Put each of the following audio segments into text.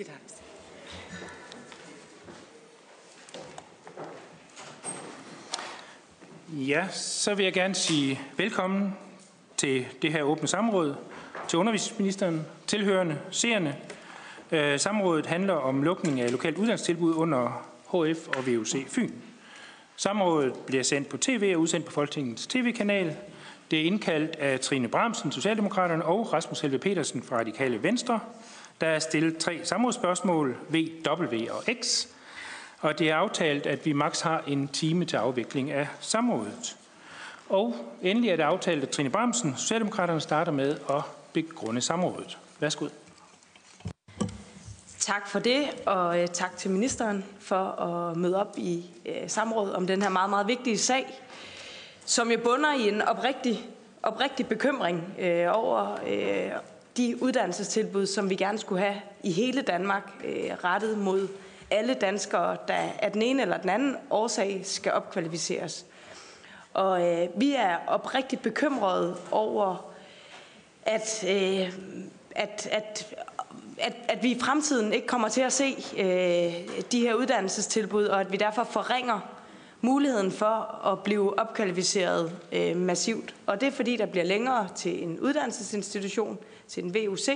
Det er. Ja, så vil jeg gerne sige velkommen til det her åbne samråd, til undervisningsministeren, tilhørende, seerne. Øh, samrådet handler om lukning af lokalt uddannelsestilbud under HF og VUC Fyn. Samrådet bliver sendt på tv og udsendt på Folketingets tv-kanal. Det er indkaldt af Trine Bramsen, Socialdemokraterne, og Rasmus Helve Petersen fra Radikale Venstre. Der er stillet tre samrådsspørgsmål, V, W og X, og det er aftalt, at vi maks har en time til afvikling af samrådet. Og endelig er det aftalt, at Trine Bramsen, Socialdemokraterne, starter med at begrunde samrådet. Værsgo. Tak for det, og øh, tak til ministeren for at møde op i samrådet samråd om den her meget, meget vigtige sag, som jo bunder i en oprigtig, oprigtig bekymring øh, over øh, de uddannelsestilbud, som vi gerne skulle have i hele Danmark, øh, rettet mod alle danskere, der af den ene eller den anden årsag skal opkvalificeres. Og øh, vi er oprigtigt bekymrede over, at, øh, at, at, at, at vi i fremtiden ikke kommer til at se øh, de her uddannelsestilbud, og at vi derfor forringer muligheden for at blive opkvalificeret øh, massivt. Og det er fordi, der bliver længere til en uddannelsesinstitution, til en VUC,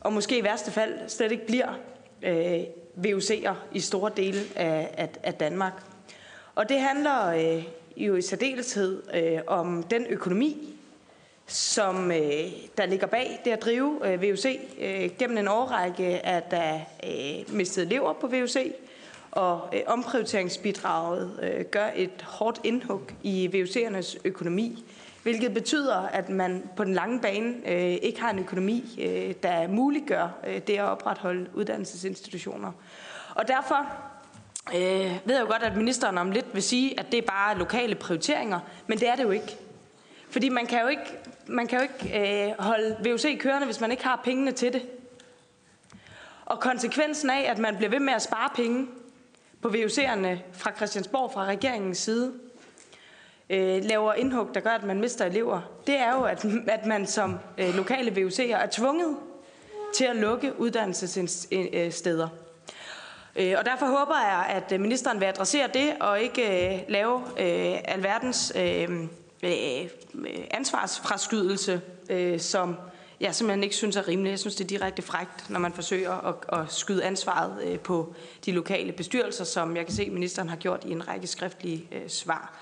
og måske i værste fald slet ikke bliver øh, VUC'er i store dele af, af, af Danmark. Og det handler øh, jo i særdeleshed øh, om den økonomi, som øh, der ligger bag det at drive øh, VUC. Øh, gennem en årrække er der øh, mistet elever på VUC, og øh, omprioriteringsbidraget øh, gør et hårdt indhug i VUC'ernes økonomi, hvilket betyder, at man på den lange bane øh, ikke har en økonomi, øh, der muliggør øh, det at opretholde uddannelsesinstitutioner. Og derfor øh, ved jeg jo godt, at ministeren om lidt vil sige, at det er bare lokale prioriteringer, men det er det jo ikke. Fordi man kan jo ikke, man kan jo ikke øh, holde VUC kørende, hvis man ikke har pengene til det. Og konsekvensen af, at man bliver ved med at spare penge på VUC'erne fra Christiansborg, fra regeringens side, øh, laver indhug, der gør, at man mister elever, det er jo, at, at man som øh, lokale VUC'er er tvunget til at lukke uddannelsessteder. Øh, og derfor håber jeg, at ministeren vil adressere det og ikke øh, lave øh, alverdens øh, øh, ansvarsfraskydelse, øh, som jeg simpelthen ikke synes er rimeligt. Jeg synes, det er direkte frægt, når man forsøger at, at skyde ansvaret øh, på de lokale bestyrelser, som jeg kan se, ministeren har gjort i en række skriftlige øh, svar.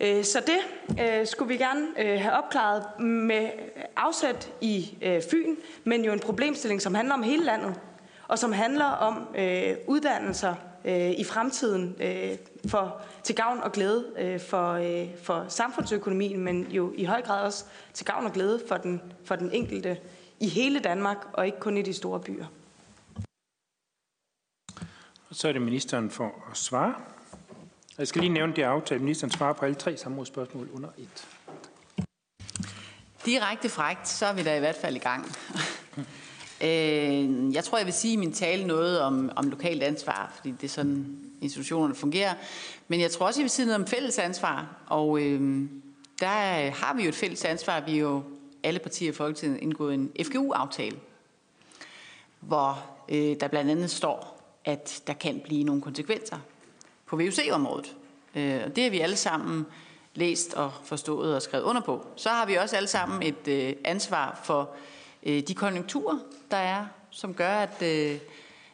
Øh, så det skulle vi gerne have opklaret med afsæt i Fyn, men jo en problemstilling, som handler om hele landet, og som handler om uddannelser i fremtiden for, til gavn og glæde for, for samfundsøkonomien, men jo i høj grad også til gavn og glæde for den, for den enkelte i hele Danmark, og ikke kun i de store byer. Så er det ministeren for at svare. Jeg skal lige nævne det aftale. Ministeren svarer på alle tre samrådsspørgsmål under et. Direkte frægt, så er vi da i hvert fald i gang. Øh, jeg tror, jeg vil sige i min tale noget om, om lokalt ansvar, fordi det er sådan, institutionerne fungerer. Men jeg tror også, jeg vil sige noget om fælles ansvar. Og øh, der har vi jo et fælles ansvar. Vi er jo alle partier i Folketinget indgået en FGU-aftale, hvor øh, der blandt andet står, at der kan blive nogle konsekvenser på VUC-området. Øh, det har vi alle sammen læst og forstået og skrevet under på. Så har vi også alle sammen et øh, ansvar for øh, Øh, de konjunkturer, der er, som gør, at, øh,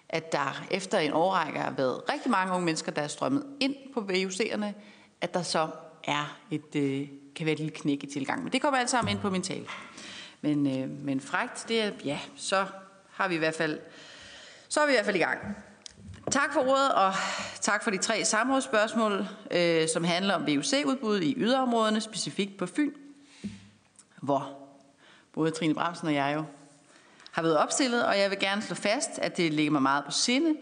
at der efter en årrække har været rigtig mange unge mennesker, der er strømmet ind på VUC'erne, at der så er et, øh, kan være et lille knæk i tilgang. Men det kommer alt sammen ind på min tale. Men, men frægt, det er, ja, så har vi i hvert fald, så er vi i hvert fald i gang. Tak for ordet, og tak for de tre samrådsspørgsmål, øh, som handler om VUC-udbud i yderområderne, specifikt på Fyn, hvor både Trine Bramsen og jeg jo har været opstillet, og jeg vil gerne slå fast, at det ligger mig meget på sinde,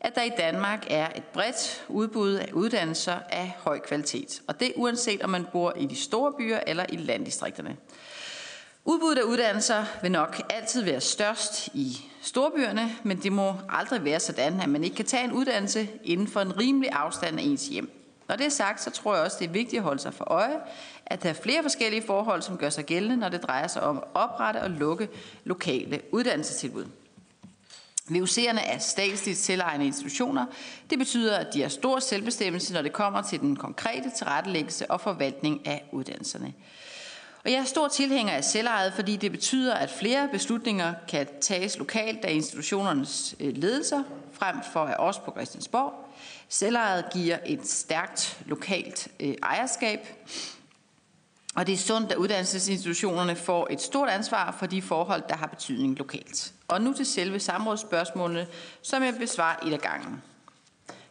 at der i Danmark er et bredt udbud af uddannelser af høj kvalitet. Og det uanset om man bor i de store byer eller i landdistrikterne. Udbuddet af uddannelser vil nok altid være størst i storbyerne, men det må aldrig være sådan, at man ikke kan tage en uddannelse inden for en rimelig afstand af ens hjem. Når det er sagt, så tror jeg også, det er vigtigt at holde sig for øje, at der er flere forskellige forhold, som gør sig gældende, når det drejer sig om at oprette og lukke lokale uddannelsestilbud. VUC'erne er statsligt selvejende institutioner. Det betyder, at de har stor selvbestemmelse, når det kommer til den konkrete tilrettelæggelse og forvaltning af uddannelserne. Og jeg er stor tilhænger af selvejet, fordi det betyder, at flere beslutninger kan tages lokalt af institutionernes øh, ledelser, frem for af os på Christiansborg. Selvejet giver et stærkt lokalt øh, ejerskab, og det er sundt, at uddannelsesinstitutionerne får et stort ansvar for de forhold, der har betydning lokalt. Og nu til selve samrådsspørgsmålene, som jeg besvarer et af gangen.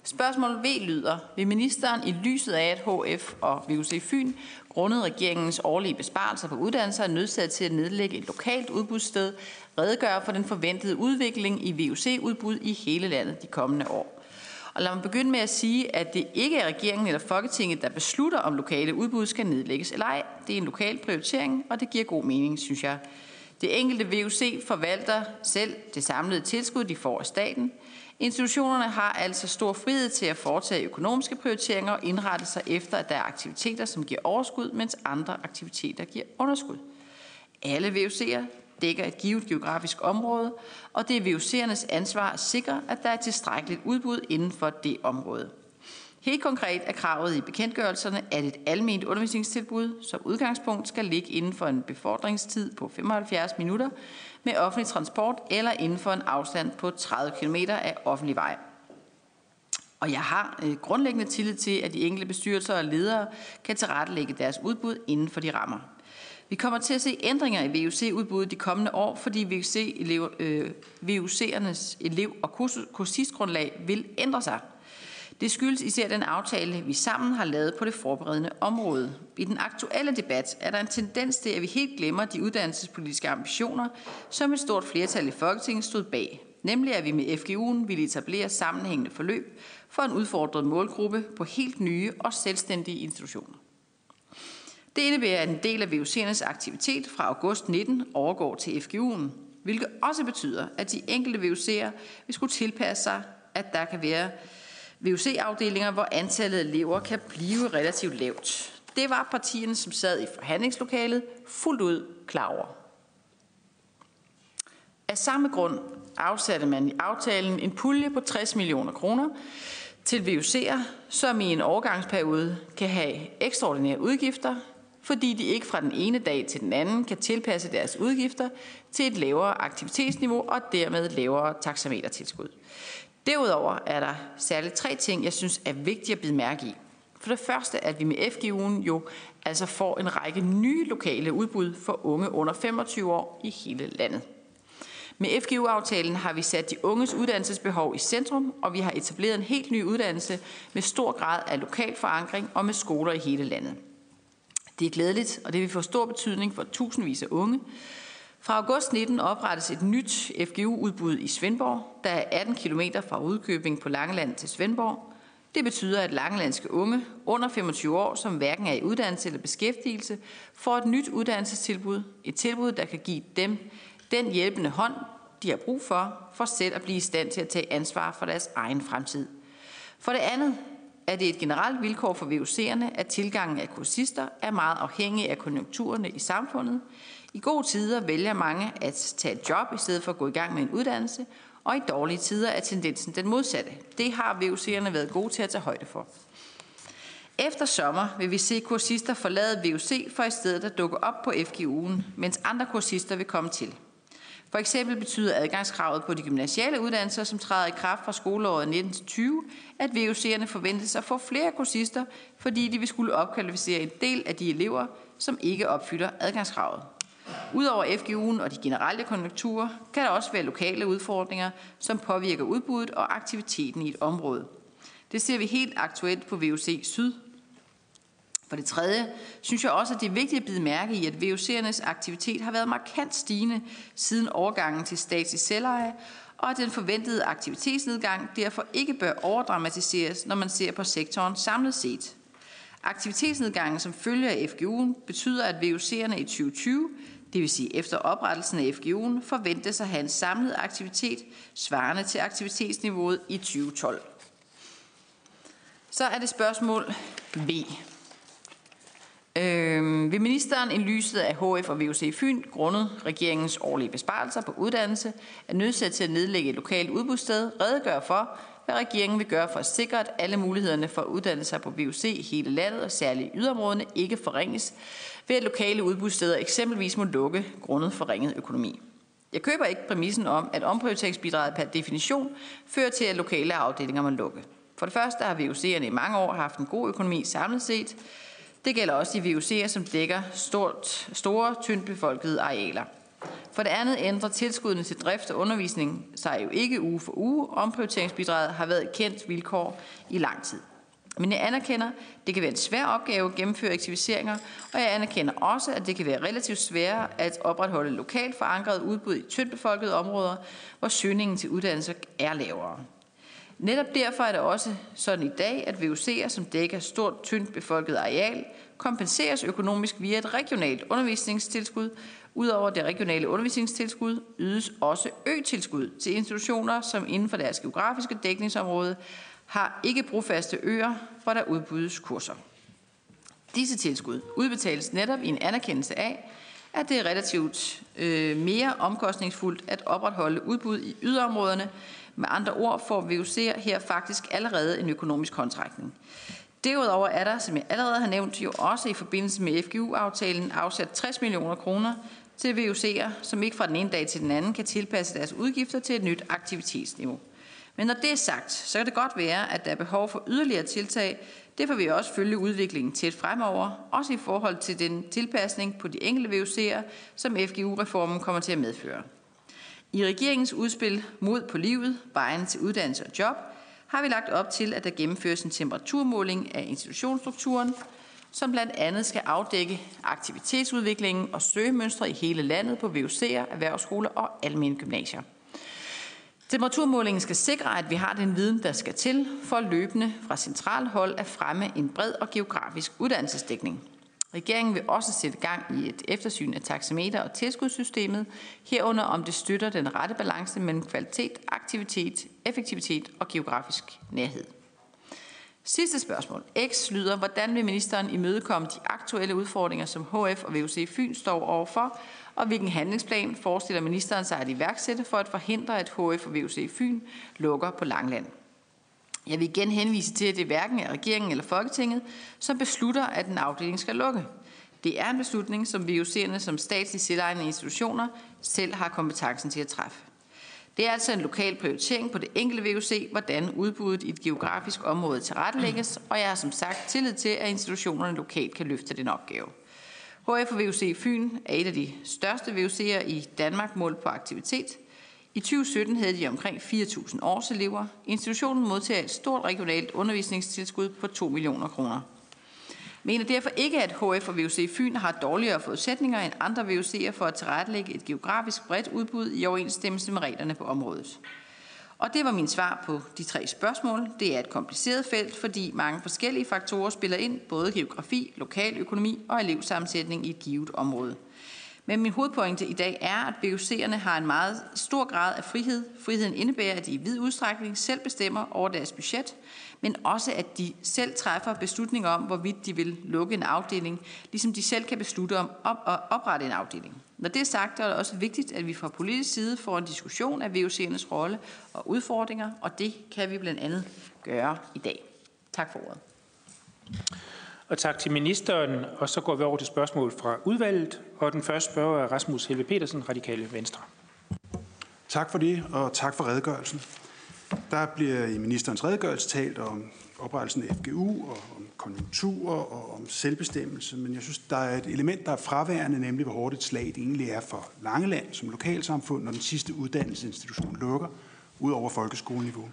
Spørgsmål V lyder, vil ministeren i lyset af, at HF og VUC Fyn grundet regeringens årlige besparelser på uddannelser er nødsaget til at nedlægge et lokalt udbudssted, redegøre for den forventede udvikling i VUC-udbud i hele landet de kommende år? Og lad mig begynde med at sige, at det ikke er regeringen eller Folketinget, der beslutter, om lokale udbud skal nedlægges eller ej. Det er en lokal prioritering, og det giver god mening, synes jeg. Det enkelte VUC forvalter selv det samlede tilskud, de får af staten. Institutionerne har altså stor frihed til at foretage økonomiske prioriteringer og indrette sig efter, at der er aktiviteter, som giver overskud, mens andre aktiviteter giver underskud. Alle VUC'er dækker et givet geografisk område, og det er VUC'ernes ansvar at sikre, at der er tilstrækkeligt udbud inden for det område. Helt konkret er kravet i bekendtgørelserne, at et almindeligt undervisningstilbud som udgangspunkt skal ligge inden for en befordringstid på 75 minutter med offentlig transport eller inden for en afstand på 30 km af offentlig vej. Og jeg har øh, grundlæggende tillid til, at de enkelte bestyrelser og ledere kan tilrettelægge deres udbud inden for de rammer. Vi kommer til at se ændringer i VUC-udbuddet de kommende år, fordi VUC elev, øh, VUC'ernes elev- og kursistgrundlag vil ændre sig. Det skyldes især den aftale, vi sammen har lavet på det forberedende område. I den aktuelle debat er der en tendens til, at vi helt glemmer de uddannelsespolitiske ambitioner, som et stort flertal i Folketinget stod bag. Nemlig at vi med FGU'en ville etablere sammenhængende forløb for en udfordret målgruppe på helt nye og selvstændige institutioner. Det indebærer, at en del af VUC'ernes aktivitet fra august 19 overgår til FGU'en, hvilket også betyder, at de enkelte VUC'er vil skulle tilpasse sig, at der kan være VUC-afdelinger, hvor antallet af elever kan blive relativt lavt. Det var partierne, som sad i forhandlingslokalet, fuldt ud klar over. Af samme grund afsatte man i aftalen en pulje på 60 millioner kroner til VUC'er, som i en overgangsperiode kan have ekstraordinære udgifter, fordi de ikke fra den ene dag til den anden kan tilpasse deres udgifter til et lavere aktivitetsniveau og dermed lavere taxametertilskud. Derudover er der særligt tre ting, jeg synes er vigtige at bide mærke i. For det første, at vi med FGU'en jo altså får en række nye lokale udbud for unge under 25 år i hele landet. Med FGU-aftalen har vi sat de unges uddannelsesbehov i centrum, og vi har etableret en helt ny uddannelse med stor grad af lokal forankring og med skoler i hele landet. Det er glædeligt, og det vil få stor betydning for tusindvis af unge. Fra august 19 oprettes et nyt FGU-udbud i Svendborg, der er 18 km fra Udkøbing på Langeland til Svendborg. Det betyder, at langelandske unge under 25 år, som hverken er i uddannelse eller beskæftigelse, får et nyt uddannelsestilbud. Et tilbud, der kan give dem den hjælpende hånd, de har brug for, for selv at blive i stand til at tage ansvar for deres egen fremtid. For det andet er det et generelt vilkår for VUC'erne, at tilgangen af kursister er meget afhængig af konjunkturerne i samfundet. I gode tider vælger mange at tage et job i stedet for at gå i gang med en uddannelse, og i dårlige tider er tendensen den modsatte. Det har VUC'erne været gode til at tage højde for. Efter sommer vil vi se kursister forlade VUC for i stedet at dukke op på FGU'en, mens andre kursister vil komme til. For eksempel betyder adgangskravet på de gymnasiale uddannelser, som træder i kraft fra skoleåret 1920, at VUC'erne forventes at få flere kursister, fordi de vil skulle opkvalificere en del af de elever, som ikke opfylder adgangskravet. Udover FGU'en og de generelle konjunkturer, kan der også være lokale udfordringer, som påvirker udbuddet og aktiviteten i et område. Det ser vi helt aktuelt på VUC Syd, for det tredje synes jeg også, at det er vigtigt at bide mærke i, at VUC'ernes aktivitet har været markant stigende siden overgangen til statslig selveje, og at den forventede aktivitetsnedgang derfor ikke bør overdramatiseres, når man ser på sektoren samlet set. Aktivitetsnedgangen, som følger af FGU'en, betyder, at VUC'erne i 2020, det vil sige efter oprettelsen af FGU'en, forventes at have en samlet aktivitet svarende til aktivitetsniveauet i 2012. Så er det spørgsmål B. Øh, Vil ministeren i lyset af HF og VUC Fyn, grundet regeringens årlige besparelser på uddannelse, er nødsat til at nedlægge et lokalt udbudssted, redegøre for, hvad regeringen vil gøre for at sikre, at alle mulighederne for uddannelser på VUC i hele landet og særligt i yderområderne ikke forringes, ved at lokale udbudssteder eksempelvis må lukke grundet forringet økonomi. Jeg køber ikke præmissen om, at omprioriteringsbidraget per definition fører til, at lokale afdelinger må lukke. For det første har VUC'erne i mange år haft en god økonomi samlet set. Det gælder også de VUC'er, som dækker stort, store, tyndt befolkede arealer. For det andet ændrer tilskuddene til drift og undervisning sig jo ikke uge for uge. Omprioriteringsbidraget har været et kendt vilkår i lang tid. Men jeg anerkender, at det kan være en svær opgave at gennemføre aktiviseringer, og jeg anerkender også, at det kan være relativt sværere at opretholde lokalt forankret udbud i tyndt befolkede områder, hvor søgningen til uddannelse er lavere. Netop derfor er det også sådan i dag, at VUC'er, som dækker stort, tyndt befolket areal, kompenseres økonomisk via et regionalt undervisningstilskud. Udover det regionale undervisningstilskud ydes også ø-tilskud til institutioner, som inden for deres geografiske dækningsområde har ikke brofaste øer, hvor der udbydes kurser. Disse tilskud udbetales netop i en anerkendelse af, at det er relativt øh, mere omkostningsfuldt at opretholde udbud i yderområderne. Med andre ord får VUC'er her faktisk allerede en økonomisk kontrækning. Derudover er der, som jeg allerede har nævnt, jo også i forbindelse med FGU-aftalen afsat 60 millioner kroner til VUC'er, som ikke fra den ene dag til den anden kan tilpasse deres udgifter til et nyt aktivitetsniveau. Men når det er sagt, så kan det godt være, at der er behov for yderligere tiltag. Det får vi også følge udviklingen tæt fremover, også i forhold til den tilpasning på de enkelte VUC'er, som FGU-reformen kommer til at medføre. I regeringens udspil Mod på livet, vejen til uddannelse og job, har vi lagt op til, at der gennemføres en temperaturmåling af institutionsstrukturen, som blandt andet skal afdække aktivitetsudviklingen og søgemønstre i hele landet på VUC'er, erhvervsskoler og almene gymnasier. Temperaturmålingen skal sikre, at vi har den viden, der skal til for løbende fra centralt hold at fremme en bred og geografisk uddannelsesdækning. Regeringen vil også sætte gang i et eftersyn af taxameter og tilskudssystemet, herunder om det støtter den rette balance mellem kvalitet, aktivitet, effektivitet og geografisk nærhed. Sidste spørgsmål. X lyder, hvordan vil ministeren imødekomme de aktuelle udfordringer, som HF og VUC Fyn står overfor, og hvilken handlingsplan forestiller ministeren sig at iværksætte for at forhindre, at HF og VUC Fyn lukker på Langland? Jeg vil igen henvise til, at det hverken er regeringen eller Folketinget, som beslutter, at en afdeling skal lukke. Det er en beslutning, som VUC'erne som statslige selvejende institutioner selv har kompetencen til at træffe. Det er altså en lokal prioritering på det enkelte VUC, hvordan udbuddet i et geografisk område tilrettelægges, og jeg har som sagt tillid til, at institutionerne lokalt kan løfte den opgave. HF og VUC Fyn er et af de største VUC'er i Danmark målt på aktivitet. I 2017 havde de omkring 4.000 årselever. Institutionen modtager et stort regionalt undervisningstilskud på 2 millioner kroner. Mener derfor ikke, at HF og VUC Fyn har dårligere forudsætninger end andre VUC'er for at tilrettelægge et geografisk bredt udbud i overensstemmelse med reglerne på området. Og det var min svar på de tre spørgsmål. Det er et kompliceret felt, fordi mange forskellige faktorer spiller ind, både geografi, lokal økonomi og elevsammensætning i et givet område. Men min hovedpointe i dag er, at BUC'erne har en meget stor grad af frihed. Friheden indebærer, at de i vid udstrækning selv bestemmer over deres budget, men også at de selv træffer beslutninger om, hvorvidt de vil lukke en afdeling, ligesom de selv kan beslutte om at oprette en afdeling. Når det er sagt, er det også vigtigt, at vi fra politisk side får en diskussion af VUC'ernes rolle og udfordringer, og det kan vi blandt andet gøre i dag. Tak for ordet. Og tak til ministeren. Og så går vi over til spørgsmål fra udvalget. Og den første spørger er Rasmus Helve Petersen, Radikale Venstre. Tak for det, og tak for redegørelsen. Der bliver i ministerens redegørelse talt om oprettelsen af FGU og om konjunkturer og om selvbestemmelse, men jeg synes, der er et element, der er fraværende, nemlig hvor hårdt et slag det egentlig er for Langeland som lokalsamfund, når den sidste uddannelsesinstitution lukker, ud over folkeskoleniveau.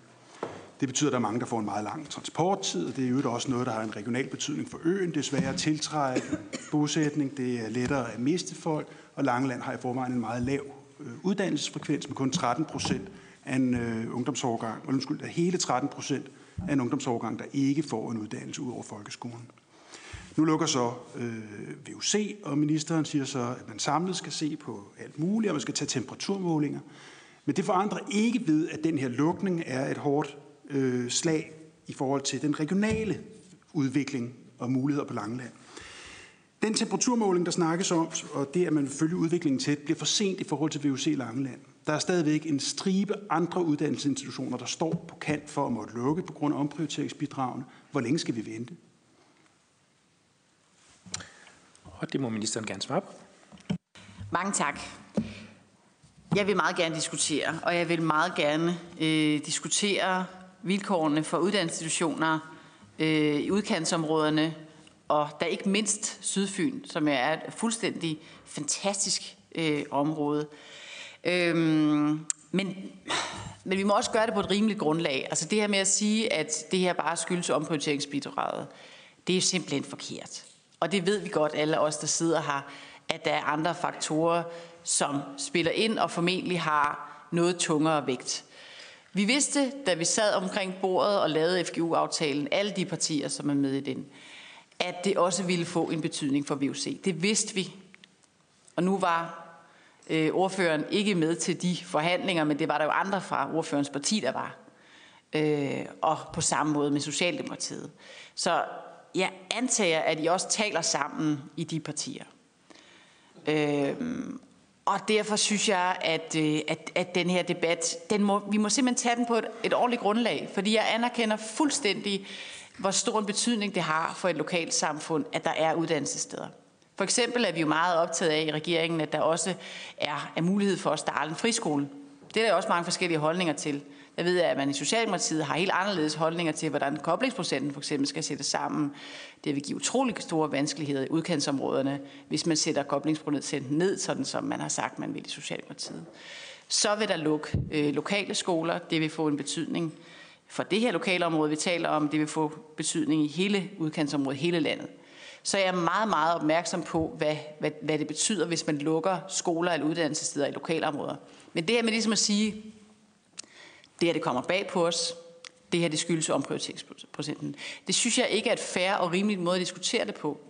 Det betyder, at der er mange, der får en meget lang transporttid, og det er jo også noget, der har en regional betydning for øen. Det er sværere at tiltrække bosætning, det er lettere at miste folk, og Langeland har i forvejen en meget lav øh, uddannelsesfrekvens med kun 13 procent af en øh, ungdomsårgang, undskyld, hele 13 procent af en ungdomsårgang, der ikke får en uddannelse ud over folkeskolen. Nu lukker så øh, VUC, og ministeren siger så, at man samlet skal se på alt muligt, og man skal tage temperaturmålinger. Men det forandrer ikke ved, at den her lukning er et hårdt øh, slag i forhold til den regionale udvikling og muligheder på Langeland. Den temperaturmåling, der snakkes om, og det, at man vil følge udviklingen tæt, bliver for sent i forhold til VUC Langeland. Der er stadigvæk en stribe andre uddannelsesinstitutioner, der står på kant for at måtte lukke på grund af omprioriteringsbidragene. Hvor længe skal vi vente? Og det må ministeren gerne svare på. Mange tak. Jeg vil meget gerne diskutere, og jeg vil meget gerne øh, diskutere vilkårene for uddannelsesinstitutioner øh, i udkantsområderne, og der ikke mindst Sydfyn, som er et fuldstændig fantastisk øh, område. Øhm, men, men vi må også gøre det på et rimeligt grundlag. Altså det her med at sige, at det her bare skyldes omprioriteringsbidraget, det er simpelthen forkert. Og det ved vi godt, alle os, der sidder her, at der er andre faktorer, som spiller ind og formentlig har noget tungere vægt. Vi vidste, da vi sad omkring bordet og lavede FGU-aftalen, alle de partier, som er med i den, at det også ville få en betydning for VUC. Det vidste vi. Og nu var øh, ordføreren ikke med til de forhandlinger, men det var der jo andre fra ordførens parti, der var. Øh, og på samme måde med Socialdemokratiet. Så jeg antager, at I også taler sammen i de partier. Øh, og derfor synes jeg, at, øh, at, at den her debat, den må, vi må simpelthen tage den på et, et ordentligt grundlag, fordi jeg anerkender fuldstændig, hvor stor en betydning det har for et lokalt samfund, at der er uddannelsessteder. For eksempel er vi jo meget optaget af i regeringen, at der også er, er mulighed for at starte en friskole. Det er der også mange forskellige holdninger til. Jeg ved, at man i Socialdemokratiet har helt anderledes holdninger til, hvordan koblingsprocenten for eksempel skal sættes sammen. Det vil give utrolig store vanskeligheder i udkantsområderne, hvis man sætter koblingsprocenten ned, sådan som man har sagt, man vil i Socialdemokratiet. Så vil der lukke øh, lokale skoler. Det vil få en betydning for det her lokale område, vi taler om. Det vil få betydning i hele udkantsområdet, hele landet. Så jeg er meget, meget opmærksom på, hvad, hvad, hvad det betyder, hvis man lukker skoler eller uddannelsessteder i lokalområder. Men det her med ligesom at sige, det her det kommer bag på os, det her det skyldes omprioriteringsprocenten. Det synes jeg ikke er et fair og rimeligt måde at diskutere det på.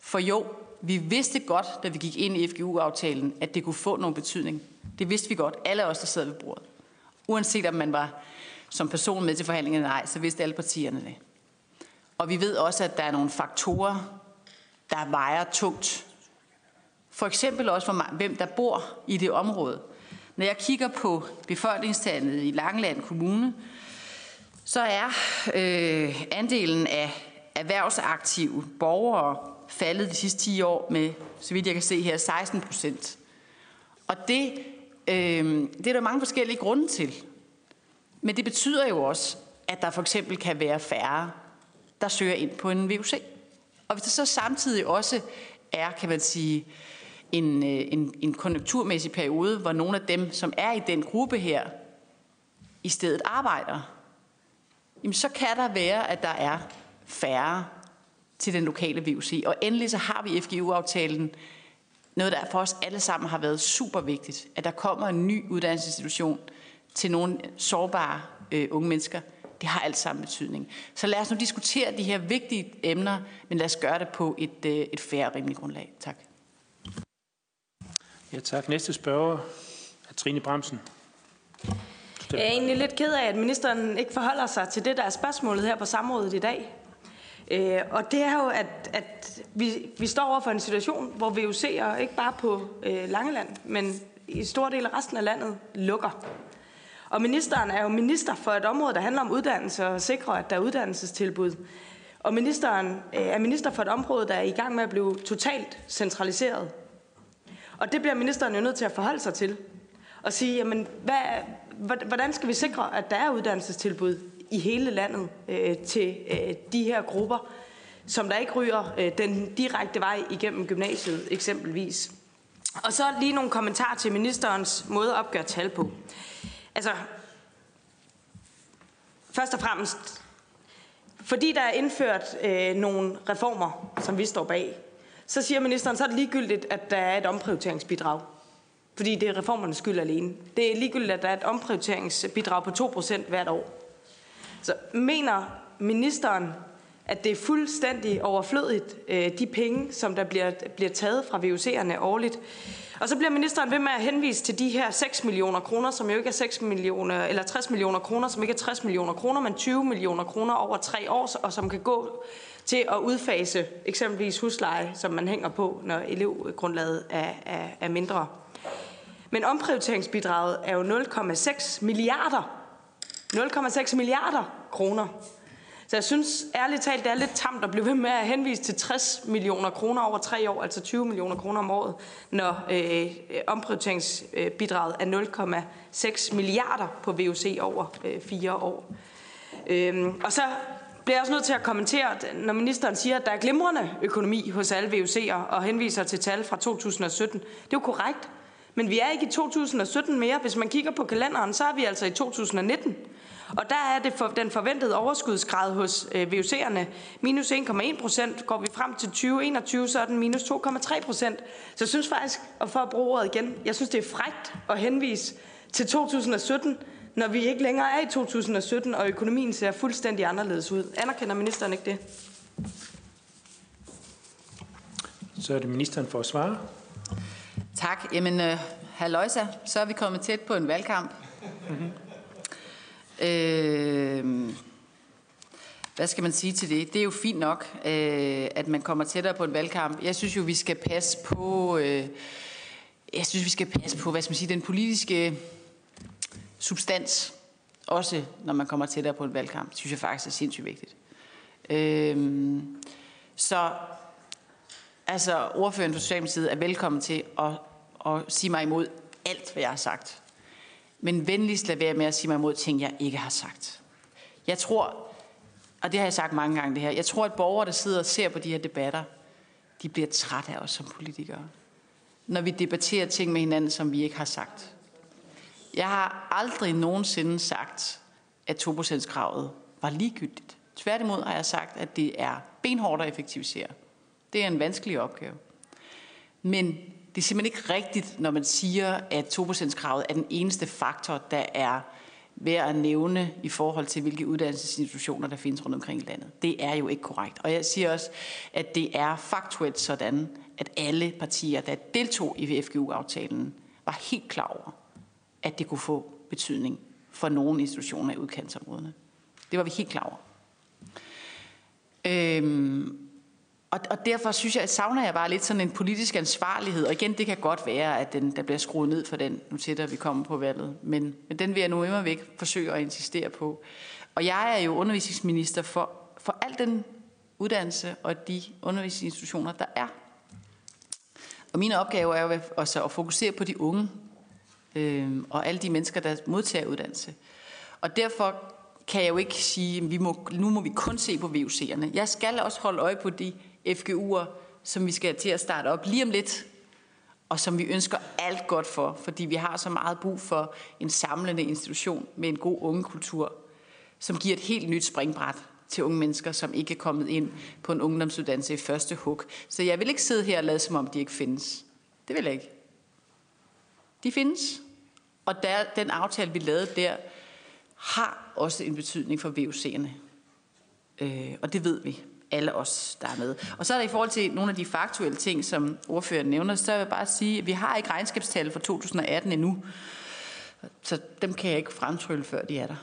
For jo, vi vidste godt, da vi gik ind i FGU-aftalen, at det kunne få nogen betydning. Det vidste vi godt, alle os, der sad ved bordet. Uanset om man var som person med til forhandlingerne eller ej, så vidste alle partierne det. Og vi ved også, at der er nogle faktorer, der vejer tungt. For eksempel også, hvem der bor i det område. Når jeg kigger på befolkningstallet i Langeland Kommune, så er øh, andelen af erhvervsaktive borgere faldet de sidste 10 år med, så vidt jeg kan se her, 16 procent. Og det, øh, det er der mange forskellige grunde til. Men det betyder jo også, at der for eksempel kan være færre, der søger ind på en VUC. Og hvis der så samtidig også er, kan man sige, øh, en, øh, en en konjunkturmæssig periode, hvor nogle af dem, som er i den gruppe her, i stedet arbejder, jamen så kan der være, at der er færre til den lokale VUC. Og endelig så har vi FGU-aftalen, noget der for os alle sammen har været super vigtigt, at der kommer en ny uddannelsesinstitution til nogle sårbare øh, unge mennesker. Det har alt sammen betydning. Så lad os nu diskutere de her vigtige emner, men lad os gøre det på et, øh, et færre rimeligt grundlag. Tak. Ja, tak. Næste spørger er Trine Bremsen. Jeg er egentlig lidt ked af, at ministeren ikke forholder sig til det, der er spørgsmålet her på samrådet i dag. Øh, og det er jo, at, at vi, vi står over for en situation, hvor VUC'er, ikke bare på øh, Langeland, men i stor del af resten af landet, lukker. Og ministeren er jo minister for et område, der handler om uddannelse og sikre, at der er uddannelsestilbud. Og ministeren øh, er minister for et område, der er i gang med at blive totalt centraliseret. Og det bliver ministeren jo nødt til at forholde sig til. Og sige, jamen, hvad, hvordan skal vi sikre, at der er uddannelsestilbud i hele landet øh, til øh, de her grupper, som der ikke ryger øh, den direkte vej igennem gymnasiet eksempelvis. Og så lige nogle kommentarer til ministerens måde at opgøre tal på. Altså, først og fremmest, fordi der er indført øh, nogle reformer, som vi står bag, så siger ministeren, så er det ligegyldigt, at der er et omprioriteringsbidrag. Fordi det er reformernes skyld alene. Det er ligegyldigt, at der er et omprioriteringsbidrag på 2% hvert år. Så mener ministeren, at det er fuldstændig overflødigt, øh, de penge, som der bliver, bliver taget fra VUC'erne årligt. Og så bliver ministeren ved med at henvise til de her 6 millioner kroner, som jo ikke er 6 millioner, eller 60 millioner kroner, som ikke er 60 millioner kroner, men 20 millioner kroner over tre år, og som kan gå til at udfase eksempelvis husleje, som man hænger på, når elevgrundlaget er, er, er mindre. Men omprioriteringsbidraget er jo 0,6 milliarder. 0,6 milliarder kroner. Så jeg synes ærligt talt, det er lidt tamt at blive ved med at henvise til 60 millioner kroner over tre år, altså 20 millioner kroner om året, når øh, omprioriteringsbidraget er 0,6 milliarder på VUC over øh, fire år. Øhm, og så bliver jeg også nødt til at kommentere, når ministeren siger, at der er glimrende økonomi hos alle VUC'er og henviser til tal fra 2017. Det er jo korrekt. Men vi er ikke i 2017 mere. Hvis man kigger på kalenderen, så er vi altså i 2019. Og der er det for, den forventede overskudsgrad hos øh, VUC'erne minus 1,1 procent. Går vi frem til 2021, så er den minus 2,3 procent. Så jeg synes faktisk, og for at bruge ordet igen, jeg synes det er frægt at henvise til 2017, når vi ikke længere er i 2017, og økonomien ser fuldstændig anderledes ud. Anerkender ministeren ikke det? Så er det ministeren for at svare. Tak. Jamen, uh, halløjsa, så er vi kommet tæt på en valgkamp. Mm-hmm. Øh, hvad skal man sige til det? Det er jo fint nok, øh, at man kommer tættere på en valgkamp. Jeg synes jo, vi skal passe på, øh, jeg synes, vi skal passe på, hvad skal man sige, den politiske substans, også når man kommer tættere på en valgkamp. Synes jeg faktisk er sindssygt vigtigt. Øhm, så altså, ordføreren for Socialdemokratiet er velkommen til at, at sige mig imod alt, hvad jeg har sagt. Men venligst lad være med at sige mig imod ting, jeg ikke har sagt. Jeg tror, og det har jeg sagt mange gange det her, jeg tror, at borgere, der sidder og ser på de her debatter, de bliver trætte af os som politikere. Når vi debatterer ting med hinanden, som vi ikke har sagt. Jeg har aldrig nogensinde sagt, at 2%-kravet var ligegyldigt. Tværtimod har jeg sagt, at det er benhårdt at effektivisere. Det er en vanskelig opgave. Men det er simpelthen ikke rigtigt, når man siger, at 2%-kravet er den eneste faktor, der er værd at nævne i forhold til, hvilke uddannelsesinstitutioner, der findes rundt omkring i landet. Det er jo ikke korrekt. Og jeg siger også, at det er faktuelt sådan, at alle partier, der deltog i VFGU-aftalen, var helt klar over, at det kunne få betydning for nogle institutioner i udkantsområderne. Det var vi helt klar over. Øhm, og, og derfor synes jeg, at savner jeg bare lidt sådan en politisk ansvarlighed. Og igen, det kan godt være, at den, der bliver skruet ned for den, nu tættere vi kommer på valget. Men, men den vil jeg nu immer væk forsøge at insistere på. Og jeg er jo undervisningsminister for, for al den uddannelse og de undervisningsinstitutioner, der er. Og min opgave er jo at fokusere på de unge øh, og alle de mennesker, der modtager uddannelse. Og derfor kan jeg jo ikke sige, at vi må, nu må vi kun se på VUC'erne. Jeg skal også holde øje på de FGU'er, som vi skal til at starte op lige om lidt, og som vi ønsker alt godt for, fordi vi har så meget brug for en samlende institution med en god ungekultur, som giver et helt nyt springbræt til unge mennesker, som ikke er kommet ind på en ungdomsuddannelse i første hug. Så jeg vil ikke sidde her og lade som om, de ikke findes. Det vil jeg ikke. De findes. Og der, den aftale, vi lavede der, har også en betydning for VUC'erne. Øh, og det ved vi alle os, der er med. Og så er der i forhold til nogle af de faktuelle ting, som ordføreren nævner, så vil jeg bare sige, at vi har ikke regnskabstal for 2018 endnu. Så dem kan jeg ikke fremtrylle, før de er der.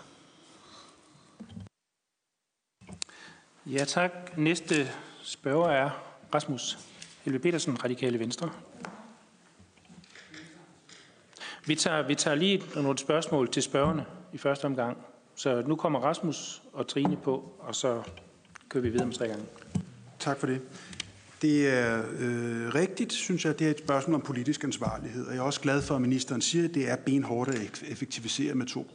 Ja, tak. Næste spørger er Rasmus Helve Petersen, Radikale Venstre. Vi tager, vi tager lige nogle spørgsmål til spørgerne i første omgang. Så nu kommer Rasmus og Trine på, og så kører vi videre med tre gange. Tak for det. Det er øh, rigtigt, synes jeg, det er et spørgsmål om politisk ansvarlighed. Og jeg er også glad for, at ministeren siger, at det er benhårdt at effektivisere med 2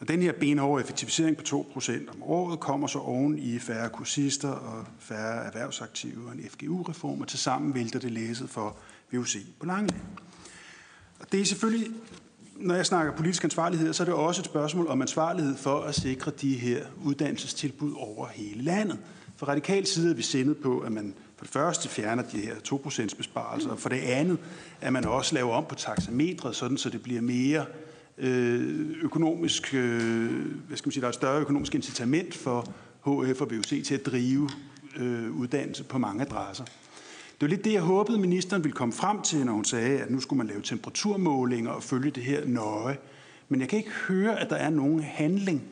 Og den her benhårde effektivisering på 2% om året kommer så oven i færre kursister og færre erhvervsaktive og en FGU-reform, og tilsammen vælter det læset for VUC på lange det er selvfølgelig når jeg snakker politisk ansvarlighed, så er det også et spørgsmål om ansvarlighed for at sikre de her uddannelsestilbud over hele landet. For radikal side er vi sendet på, at man for det første fjerner de her 2% besparelser, og for det andet, at man også laver om på taxametret, sådan så det bliver mere øh, økonomisk, øh, hvad skal man sige, der er et større økonomisk incitament for HF og VUC til at drive øh, uddannelse på mange adresser. Det var lidt det, jeg håbede, ministeren ville komme frem til, når hun sagde, at nu skulle man lave temperaturmålinger og følge det her nøje. Men jeg kan ikke høre, at der er nogen handling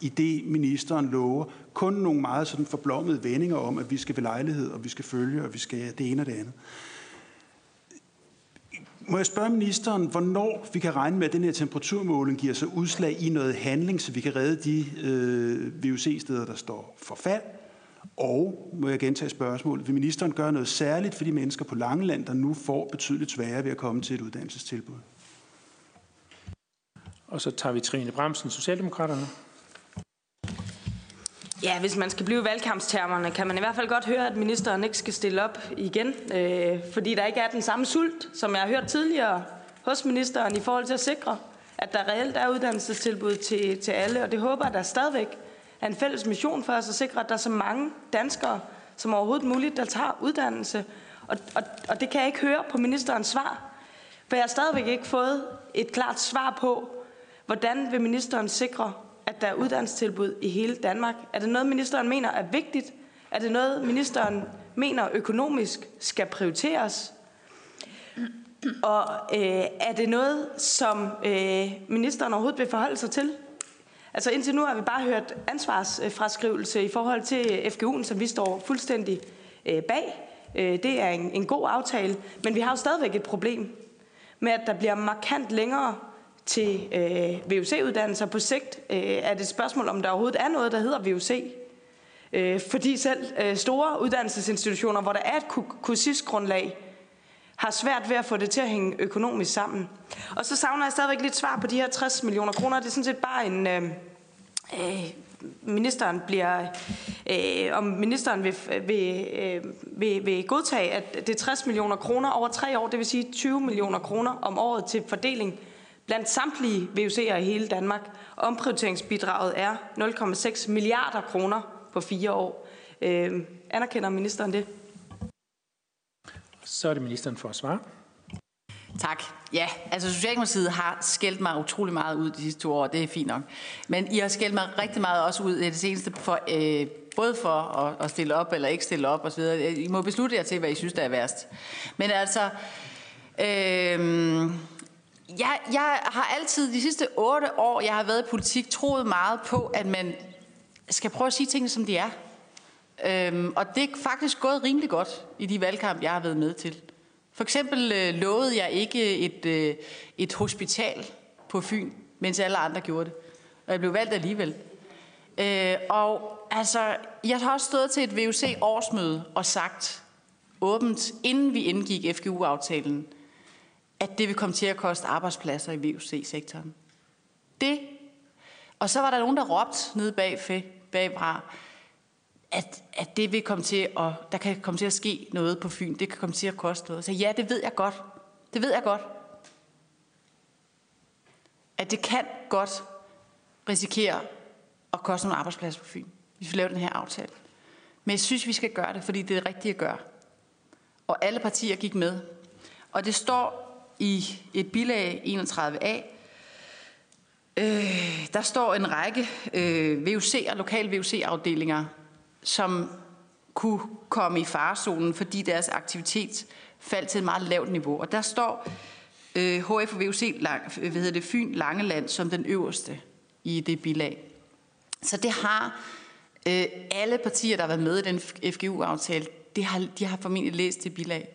i det, ministeren lover. Kun nogle meget sådan forblommede vendinger om, at vi skal ved lejlighed, og vi skal følge, og vi skal det ene og det andet. Må jeg spørge ministeren, hvornår vi kan regne med, at den her temperaturmåling giver sig udslag i noget handling, så vi kan redde de øh, VUC-steder, der står for fald? Og må jeg gentage spørgsmålet, vil ministeren gøre noget særligt for de mennesker på Langeland, der nu får betydeligt sværere ved at komme til et uddannelsestilbud? Og så tager vi Trine Bremsen, Socialdemokraterne. Ja, hvis man skal blive valgkampstermerne, kan man i hvert fald godt høre, at ministeren ikke skal stille op igen, øh, fordi der ikke er den samme sult, som jeg har hørt tidligere hos ministeren i forhold til at sikre, at der reelt er uddannelsestilbud til, til alle, og det håber jeg, der stadigvæk er en fælles mission for os at sikre, at der er så mange danskere som overhovedet muligt, der tager uddannelse. Og, og, og det kan jeg ikke høre på ministerens svar, for jeg har stadigvæk ikke fået et klart svar på, hvordan vil ministeren sikre, at der er uddannelsestilbud i hele Danmark? Er det noget, ministeren mener er vigtigt? Er det noget, ministeren mener økonomisk skal prioriteres? Og øh, er det noget, som øh, ministeren overhovedet vil forholde sig til? Altså indtil nu har vi bare hørt ansvarsfraskrivelse i forhold til FGU'en, som vi står fuldstændig øh, bag. Øh, det er en, en god aftale, men vi har jo stadigvæk et problem med, at der bliver markant længere til øh, VUC-uddannelser. På sigt øh, er det et spørgsmål, om der overhovedet er noget, der hedder VUC. Øh, fordi selv øh, store uddannelsesinstitutioner, hvor der er et kursistgrundlag, har svært ved at få det til at hænge økonomisk sammen. Og så savner jeg stadigvæk lidt svar på de her 60 millioner kroner. Det er sådan set bare en... Øh, øh, ministeren bliver, øh, om ministeren vil, vil, øh, vil, vil godtage, at det er 60 millioner kroner over tre år, det vil sige 20 millioner kroner om året til fordeling blandt samtlige VUC'er i hele Danmark. Omprioriteringsbidraget er 0,6 milliarder kroner på fire år. Øh, anerkender ministeren det? Så er det ministeren for at svare. Tak. Ja, altså Socialdemokratiet har skældt mig utrolig meget ud de sidste to år, det er fint nok. Men I har skældt mig rigtig meget også ud i det seneste, for, øh, både for at, at stille op eller ikke stille op osv. I må beslutte jer til, hvad I synes, der er værst. Men altså, øh, jeg, jeg har altid de sidste otte år, jeg har været i politik, troet meget på, at man skal prøve at sige tingene, som de er. Øhm, og det er faktisk gået rimelig godt i de valgkamp, jeg har været med til. For eksempel øh, lovede jeg ikke et, øh, et hospital på Fyn, mens alle andre gjorde det. Og jeg blev valgt alligevel. Øh, og altså, jeg har også stået til et VUC-årsmøde og sagt åbent, inden vi indgik FGU-aftalen, at det vil komme til at koste arbejdspladser i VUC-sektoren. Det. Og så var der nogen, der råbte nede bag, bagfra, at, at det vil komme til at, der kan komme til at ske noget på Fyn. Det kan komme til at koste noget. Så ja, det ved jeg godt. Det ved jeg godt. At det kan godt risikere at koste nogle arbejdspladser på Fyn, hvis vi laver den her aftale. Men jeg synes, vi skal gøre det, fordi det er det rigtige at gøre. Og alle partier gik med. Og det står i et bilag 31a, øh, der står en række øh, VUC og lokale VUC-afdelinger, som kunne komme i farezonen, fordi deres aktivitet faldt til et meget lavt niveau. Og der står øh, HF og VUC lang, øh, hvad hedder det, Fyn Langeland som den øverste i det bilag. Så det har øh, alle partier, der har været med i den FGU-aftale, det har, de har formentlig læst det bilag.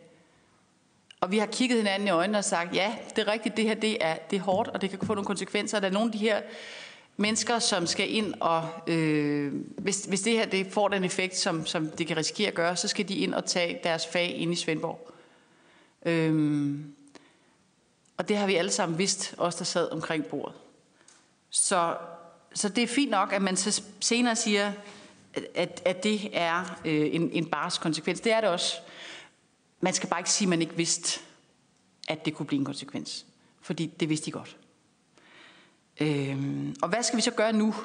Og vi har kigget hinanden i øjnene og sagt, ja, det er rigtigt, det her det er, det er hårdt, og det kan få nogle konsekvenser. Der er nogle af de her mennesker, som skal ind og, øh, hvis, hvis det her det får den effekt, som, som det kan risikere at gøre, så skal de ind og tage deres fag ind i Svendborg. Øhm, og det har vi alle sammen vidst, os der sad omkring bordet. Så, så det er fint nok, at man så senere siger, at, at det er øh, en, en bars konsekvens. Det er det også. Man skal bare ikke sige, at man ikke vidste, at det kunne blive en konsekvens. Fordi det vidste de godt. Øhm, og hvad skal vi så gøre nu?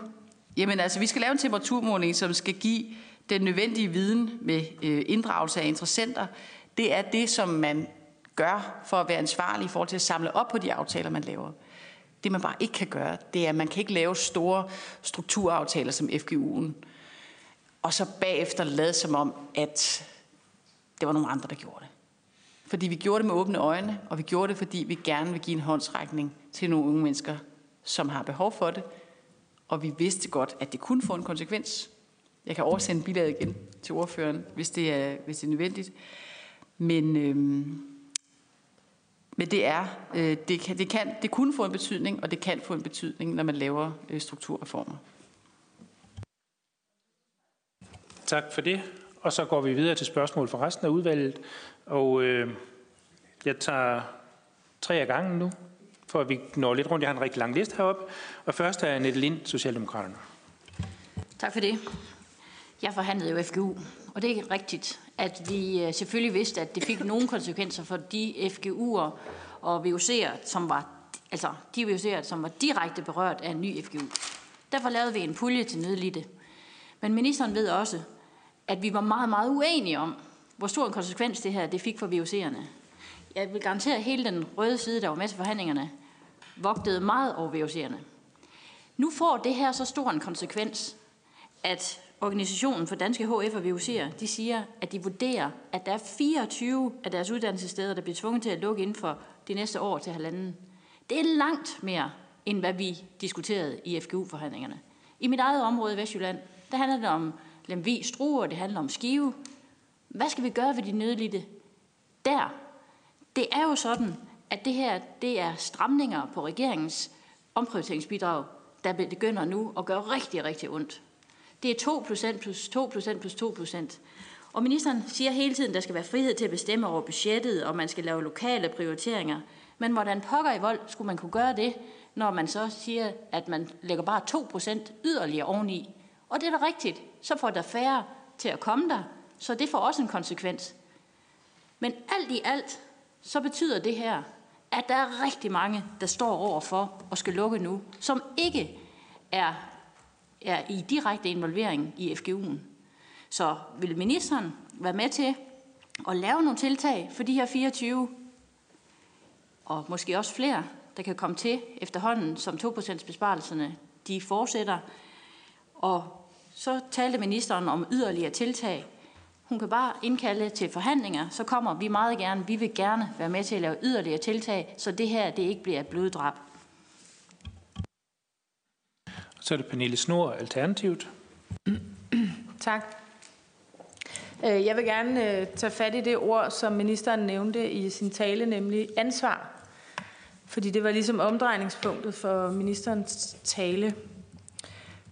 Jamen altså, vi skal lave en temperaturmåling, som skal give den nødvendige viden med øh, inddragelse af interessenter. Det er det, som man gør for at være ansvarlig i forhold til at samle op på de aftaler, man laver. Det man bare ikke kan gøre, det er, at man kan ikke lave store strukturaftaler som FGU'en, og så bagefter lade som om, at det var nogle andre, der gjorde det. Fordi vi gjorde det med åbne øjne, og vi gjorde det, fordi vi gerne vil give en håndsrækning til nogle unge mennesker, som har behov for det. Og vi vidste godt, at det kunne få en konsekvens. Jeg kan oversende bilaget igen til ordføreren, hvis det er, hvis det er nødvendigt. Men, øhm, men det er, øh, det, kan, det, kan, det kunne få en betydning, og det kan få en betydning, når man laver øh, strukturreformer. Tak for det. Og så går vi videre til spørgsmål for resten af udvalget. Og øh, jeg tager tre af gangen nu, for at vi når lidt rundt. Jeg har en rigtig lang liste heroppe. Og først er Annette Lind, Socialdemokraterne. Tak for det. Jeg forhandlede jo FGU, og det er rigtigt, at vi øh, selvfølgelig vidste, at det fik nogle konsekvenser for de FGU'er og VUC'er, som var, altså de VUC'er, som var direkte berørt af en ny FGU. Derfor lavede vi en pulje til nødlidte. Men ministeren ved også, at vi var meget, meget uenige om, hvor stor en konsekvens det her det fik for VUC'erne. Jeg vil garantere, at hele den røde side, der var med til forhandlingerne, vogtede meget over VUC'erne. Nu får det her så stor en konsekvens, at Organisationen for Danske HF og VUC'er, de siger, at de vurderer, at der er 24 af deres uddannelsessteder, der bliver tvunget til at lukke inden for de næste år til halvanden. Det er langt mere, end hvad vi diskuterede i FGU-forhandlingerne. I mit eget område i Vestjylland, der handler det om Lemvi Struer, det handler om Skive. Hvad skal vi gøre ved de nødlidte der? Det er jo sådan, at det her det er stramninger på regeringens omprioriteringsbidrag, der begynder nu at gøre rigtig, rigtig ondt. Det er 2% plus 2% plus 2%. Og ministeren siger hele tiden, at der skal være frihed til at bestemme over budgettet, og man skal lave lokale prioriteringer. Men hvordan pokker i vold skulle man kunne gøre det, når man så siger, at man lægger bare 2% yderligere oveni? Og det er da rigtigt. Så får der færre til at komme der, så det får også en konsekvens. Men alt i alt, så betyder det her, at der er rigtig mange, der står over for at skal lukke nu, som ikke er er i direkte involvering i FGU'en. Så vil ministeren være med til at lave nogle tiltag for de her 24, og måske også flere, der kan komme til efterhånden, som 2% besparelserne de fortsætter. Og så talte ministeren om yderligere tiltag. Hun kan bare indkalde til forhandlinger, så kommer vi meget gerne. Vi vil gerne være med til at lave yderligere tiltag, så det her det ikke bliver et bloddrab. Så er det Pernille Snor, Alternativet. Tak. Øh, jeg vil gerne øh, tage fat i det ord, som ministeren nævnte i sin tale, nemlig ansvar. Fordi det var ligesom omdrejningspunktet for ministerens tale.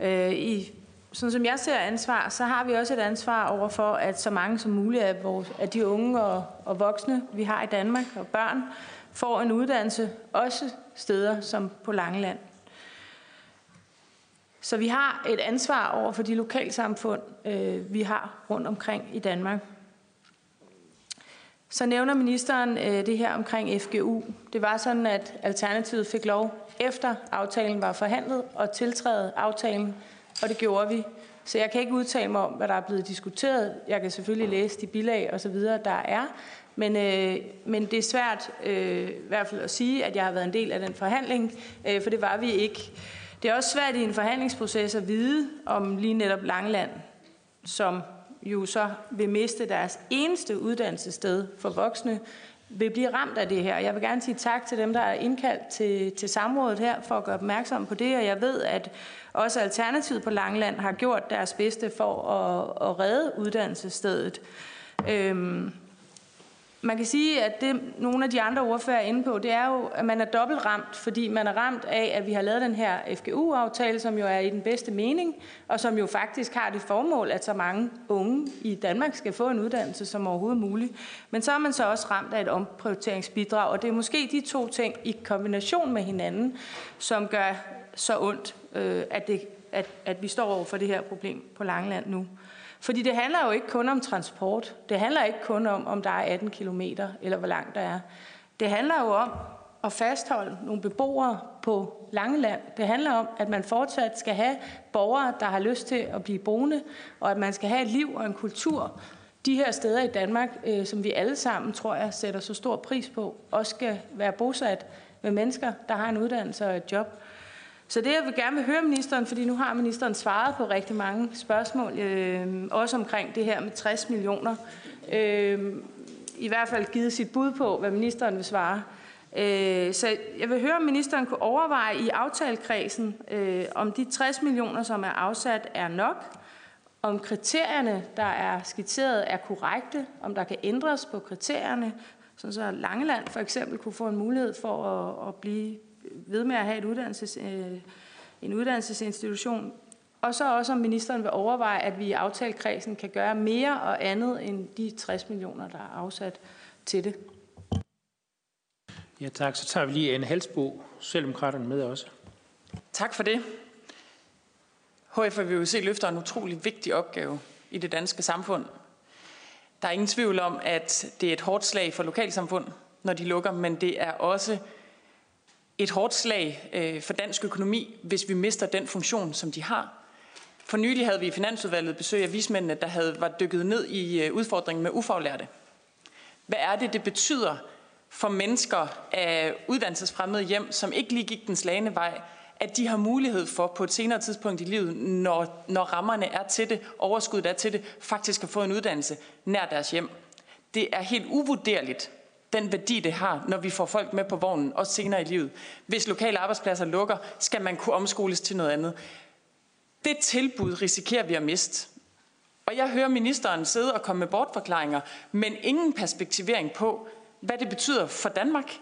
Øh, I, sådan som jeg ser ansvar, så har vi også et ansvar over for, at så mange som muligt af, vores, af de unge og, og voksne, vi har i Danmark, og børn, får en uddannelse, også steder som på Langeland. Så vi har et ansvar over for de lokalsamfund, øh, vi har rundt omkring i Danmark. Så nævner ministeren øh, det her omkring FGU. Det var sådan, at Alternativet fik lov, efter aftalen var forhandlet, og tiltræde aftalen, og det gjorde vi. Så jeg kan ikke udtale mig om, hvad der er blevet diskuteret. Jeg kan selvfølgelig læse de bilag og så videre, der er. Men, øh, men det er svært øh, i hvert fald at sige, at jeg har været en del af den forhandling, øh, for det var vi ikke. Det er også svært i en forhandlingsproces at vide om lige netop Langland, som jo så vil miste deres eneste uddannelsessted for voksne, vil blive ramt af det her. Jeg vil gerne sige tak til dem, der er indkaldt til, til samrådet her, for at gøre opmærksom på det, og jeg ved, at også Alternativet på Langland har gjort deres bedste for at, at redde uddannelsesstedet. Øhm, man kan sige, at det nogle af de andre ordfører er inde på, det er jo, at man er dobbelt ramt, fordi man er ramt af, at vi har lavet den her FGU-aftale, som jo er i den bedste mening, og som jo faktisk har det formål, at så mange unge i Danmark skal få en uddannelse som overhovedet muligt. Men så er man så også ramt af et omprioriteringsbidrag, og det er måske de to ting i kombination med hinanden, som gør så ondt, øh, at, det, at, at vi står over for det her problem på Langeland nu. Fordi det handler jo ikke kun om transport. Det handler ikke kun om, om der er 18 km, eller hvor langt der er. Det handler jo om at fastholde nogle beboere på Langeland. Det handler om, at man fortsat skal have borgere, der har lyst til at blive boende, og at man skal have et liv og en kultur de her steder i Danmark, øh, som vi alle sammen, tror jeg, sætter så stor pris på, også skal være bosat med mennesker, der har en uddannelse og et job. Så det, jeg vil gerne vil høre ministeren, fordi nu har ministeren svaret på rigtig mange spørgsmål, øh, også omkring det her med 60 millioner, øh, i hvert fald givet sit bud på, hvad ministeren vil svare. Øh, så jeg vil høre, om ministeren kunne overveje i aftalekredsen, øh, om de 60 millioner, som er afsat, er nok, om kriterierne, der er skitseret, er korrekte, om der kan ændres på kriterierne, sådan så Langeland for eksempel kunne få en mulighed for at, at blive ved med at have et uddannelses, øh, en uddannelsesinstitution. Og så også, om ministeren vil overveje, at vi i aftalekredsen kan gøre mere og andet end de 60 millioner, der er afsat til det. Ja, tak. Så tager vi lige en Halsbo, Socialdemokraterne med også. Tak for det. HFVUC løfter en utrolig vigtig opgave i det danske samfund. Der er ingen tvivl om, at det er et hårdt slag for lokalsamfund, når de lukker, men det er også et hårdt slag øh, for dansk økonomi, hvis vi mister den funktion, som de har. For nylig havde vi i Finansudvalget besøg af vismændene, der havde var dykket ned i øh, udfordringen med ufaglærte. Hvad er det, det betyder for mennesker af uddannelsesfremmede hjem, som ikke lige gik den slagende vej, at de har mulighed for på et senere tidspunkt i livet, når, når rammerne er til det, overskuddet er til det, faktisk at få en uddannelse nær deres hjem. Det er helt uvurderligt, den værdi, det har, når vi får folk med på vognen, også senere i livet. Hvis lokale arbejdspladser lukker, skal man kunne omskoles til noget andet. Det tilbud risikerer vi at miste. Og jeg hører ministeren sidde og komme med bortforklaringer, men ingen perspektivering på, hvad det betyder for Danmark,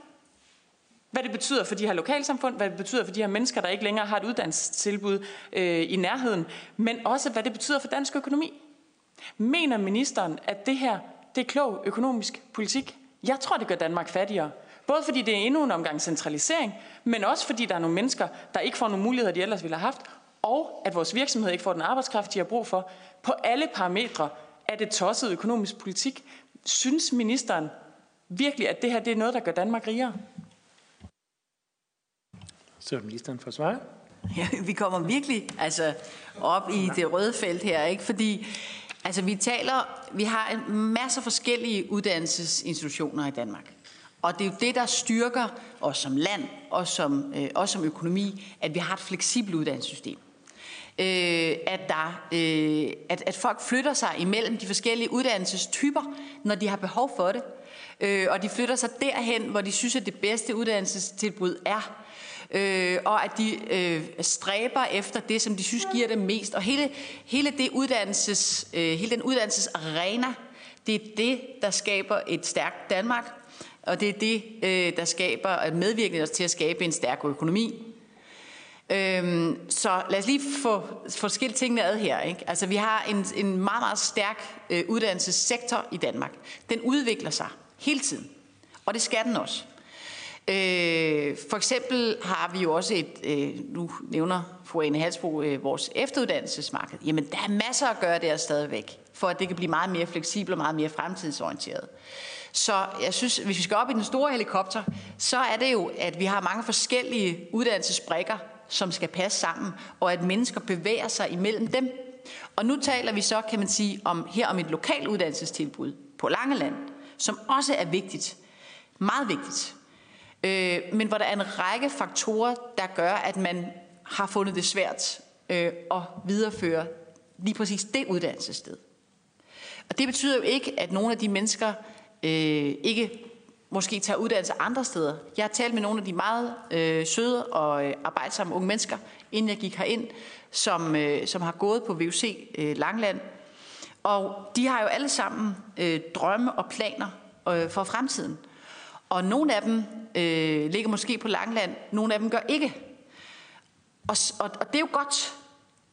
hvad det betyder for de her lokalsamfund, hvad det betyder for de her mennesker, der ikke længere har et uddannelsestilbud øh, i nærheden, men også hvad det betyder for dansk økonomi. Mener ministeren, at det her det er klog økonomisk politik? Jeg tror, det gør Danmark fattigere. Både fordi det er endnu en omgang centralisering, men også fordi der er nogle mennesker, der ikke får nogle muligheder, de ellers ville have haft, og at vores virksomheder ikke får den arbejdskraft, de har brug for. På alle parametre er det tosset økonomisk politik. Synes ministeren virkelig, at det her det er noget, der gør Danmark rigere? Så er ministeren for svar. Ja, vi kommer virkelig altså, op i det røde felt her, ikke? fordi altså, vi taler, vi har en masse forskellige uddannelsesinstitutioner i Danmark. Og det er jo det, der styrker os som land og som, øh, også som økonomi, at vi har et fleksibelt uddannelsessystem. Øh, at, der, øh, at, at folk flytter sig imellem de forskellige uddannelsestyper, når de har behov for det. Øh, og de flytter sig derhen, hvor de synes, at det bedste uddannelsestilbud er øh, og at de øh, stræber efter det, som de synes giver dem mest. Og hele, hele, det uddannelses, øh, hele den uddannelsesarena, det er det, der skaber et stærkt Danmark, og det er det, øh, der skaber medvirkende til at skabe en stærk økonomi. Øhm, så lad os lige få, få skilt tingene ad her. Ikke? Altså, vi har en, en meget, meget stærk øh, uddannelsessektor i Danmark. Den udvikler sig hele tiden, og det skal den også. Øh, for eksempel har vi jo også et, øh, nu nævner fru Ane Halsbro øh, vores efteruddannelsesmarked. Jamen, der er masser at gøre der stadigvæk, for at det kan blive meget mere fleksibelt og meget mere fremtidsorienteret. Så jeg synes, hvis vi skal op i den store helikopter, så er det jo, at vi har mange forskellige uddannelsesbrikker, som skal passe sammen, og at mennesker bevæger sig imellem dem. Og nu taler vi så, kan man sige, om, her om et lokalt uddannelsestilbud på Langeland, som også er vigtigt. Meget vigtigt øh, men hvor der er en række faktorer, der gør, at man har fundet det svært øh, at videreføre lige præcis det uddannelsessted. Og det betyder jo ikke, at nogle af de mennesker øh, ikke måske tager uddannelse andre steder. Jeg har talt med nogle af de meget øh, søde og øh, arbejdsomme unge mennesker, inden jeg gik herind, som, øh, som har gået på VUC øh, Langland. Og de har jo alle sammen øh, drømme og planer øh, for fremtiden. Og nogle af dem øh, ligger måske på Langland, nogle af dem gør ikke. Og, og, og det er jo godt,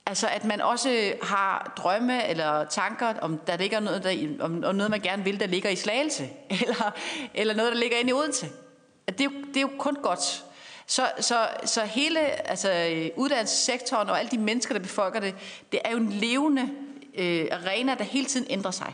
altså at man også har drømme eller tanker, om der ligger noget, der, om, om noget man gerne vil, der ligger i Slagelse, eller, eller noget, der ligger inde i Odense. Det er jo, det er jo kun godt. Så, så, så hele altså, uddannelsessektoren og alle de mennesker, der befolker det, det er jo en levende øh, arena, der hele tiden ændrer sig.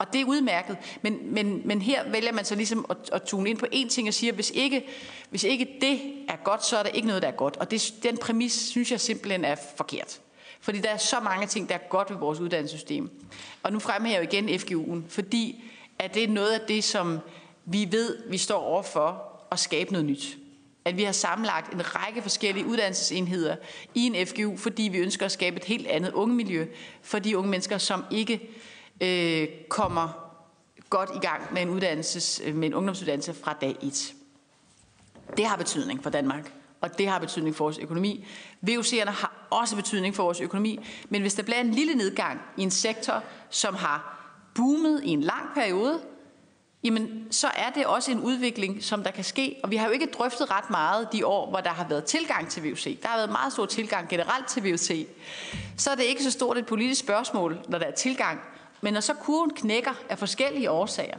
Og det er udmærket. Men, men, men her vælger man så ligesom at, at tune ind på én ting og siger, hvis ikke, hvis ikke det er godt, så er der ikke noget, der er godt. Og det, den præmis synes jeg simpelthen er forkert. Fordi der er så mange ting, der er godt ved vores uddannelsessystem. Og nu fremhæver jeg igen FGU'en, fordi at det er noget af det, som vi ved, vi står over for at skabe noget nyt. at vi har sammenlagt en række forskellige uddannelsesenheder i en FGU, fordi vi ønsker at skabe et helt andet ungemiljø for de unge mennesker, som ikke øh, kommer godt i gang med en, uddannelses, øh, med en ungdomsuddannelse fra dag 1. Det har betydning for Danmark, og det har betydning for vores økonomi. VUC'erne har også betydning for vores økonomi, men hvis der bliver en lille nedgang i en sektor, som har boomet i en lang periode, jamen så er det også en udvikling, som der kan ske. Og vi har jo ikke drøftet ret meget de år, hvor der har været tilgang til VUC. Der har været meget stor tilgang generelt til VUC. Så er det ikke så stort et politisk spørgsmål, når der er tilgang. Men når så kurven knækker af forskellige årsager,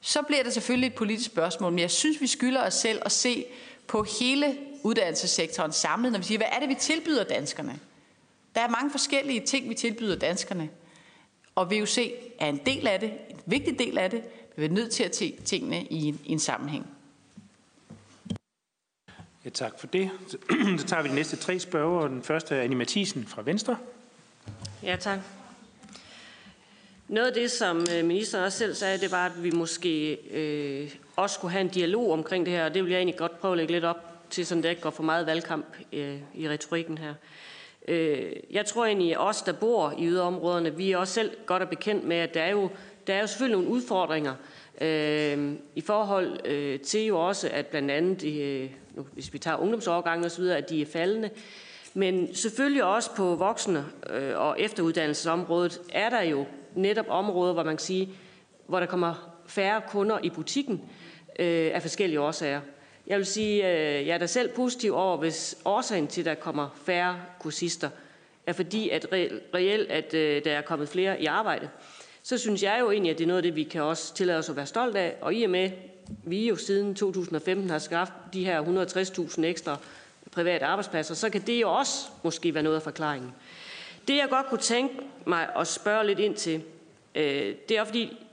så bliver det selvfølgelig et politisk spørgsmål. Men jeg synes, vi skylder os selv at se på hele uddannelsessektoren samlet, når vi siger, hvad er det, vi tilbyder danskerne? Der er mange forskellige ting, vi tilbyder danskerne. Og VUC er en del af det, en vigtig del af det. Vi er nødt til at se tingene i en, i en sammenhæng. Ja, tak for det. Så tager vi de næste tre spørger. Den første er Annie Mathisen fra Venstre. Ja, tak. Noget af det, som øh, ministeren også selv sagde, det var, at vi måske øh, også skulle have en dialog omkring det her, og det vil jeg egentlig godt prøve at lægge lidt op til, så det ikke går for meget valgkamp øh, i retorikken her. Øh, jeg tror egentlig, at os, der bor i yderområderne, vi er også selv godt og bekendt med, at der er jo, der er jo selvfølgelig nogle udfordringer øh, i forhold øh, til jo også, at blandt andet, øh, hvis vi tager ungdomsovergangen osv., at de er faldende. Men selvfølgelig også på voksne øh, og efteruddannelsesområdet er der jo netop områder, hvor man kan sige, hvor der kommer færre kunder i butikken øh, af forskellige årsager. Jeg vil sige, øh, jeg er da selv positiv over, hvis årsagen til, at der kommer færre kursister, er fordi, at reelt, at øh, der er kommet flere i arbejde. Så synes jeg jo egentlig, at det er noget af det, vi kan også tillade os at være stolt af. Og i og med, vi jo siden 2015 har skaffet de her 160.000 ekstra private arbejdspladser, så kan det jo også måske være noget af forklaringen. Det jeg godt kunne tænke mig at spørge lidt ind til, øh, det er fordi,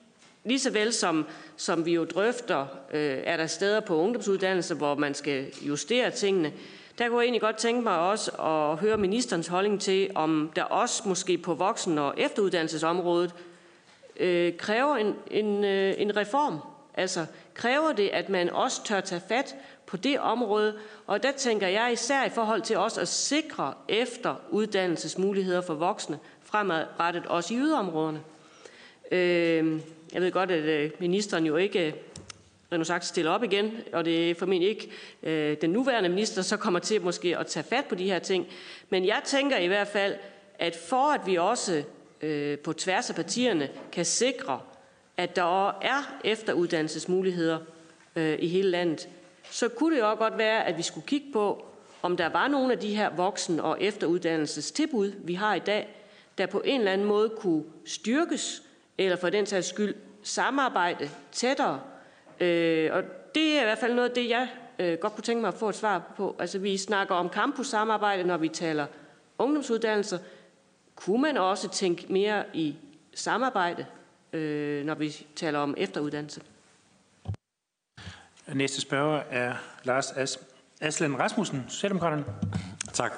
lige så vel som, som vi jo drøfter, øh, er der steder på ungdomsuddannelser, hvor man skal justere tingene, der kunne jeg egentlig godt tænke mig også at høre ministerens holdning til, om der også måske på voksen- og efteruddannelsesområdet øh, kræver en, en, øh, en reform. Altså kræver det, at man også tør tage fat på det område. Og der tænker jeg især i forhold til også at sikre efteruddannelsesmuligheder for voksne fremadrettet også i yderområderne. Øh, jeg ved godt, at øh, ministeren jo ikke rent sagt stiller op igen, og det er formentlig ikke øh, den nuværende minister, så kommer til måske at tage fat på de her ting. Men jeg tænker i hvert fald, at for at vi også øh, på tværs af partierne kan sikre, at der er efteruddannelsesmuligheder øh, i hele landet, så kunne det jo også godt være, at vi skulle kigge på, om der var nogle af de her voksen- og efteruddannelsestilbud, vi har i dag, der på en eller anden måde kunne styrkes, eller for den sags skyld samarbejde tættere. Øh, og det er i hvert fald noget af det, jeg øh, godt kunne tænke mig at få et svar på. Altså vi snakker om campus-samarbejde, når vi taler ungdomsuddannelser. Kunne man også tænke mere i samarbejde, øh, når vi taler om efteruddannelse? Næste spørger er Lars As Aslan Rasmussen, Socialdemokraterne. Tak.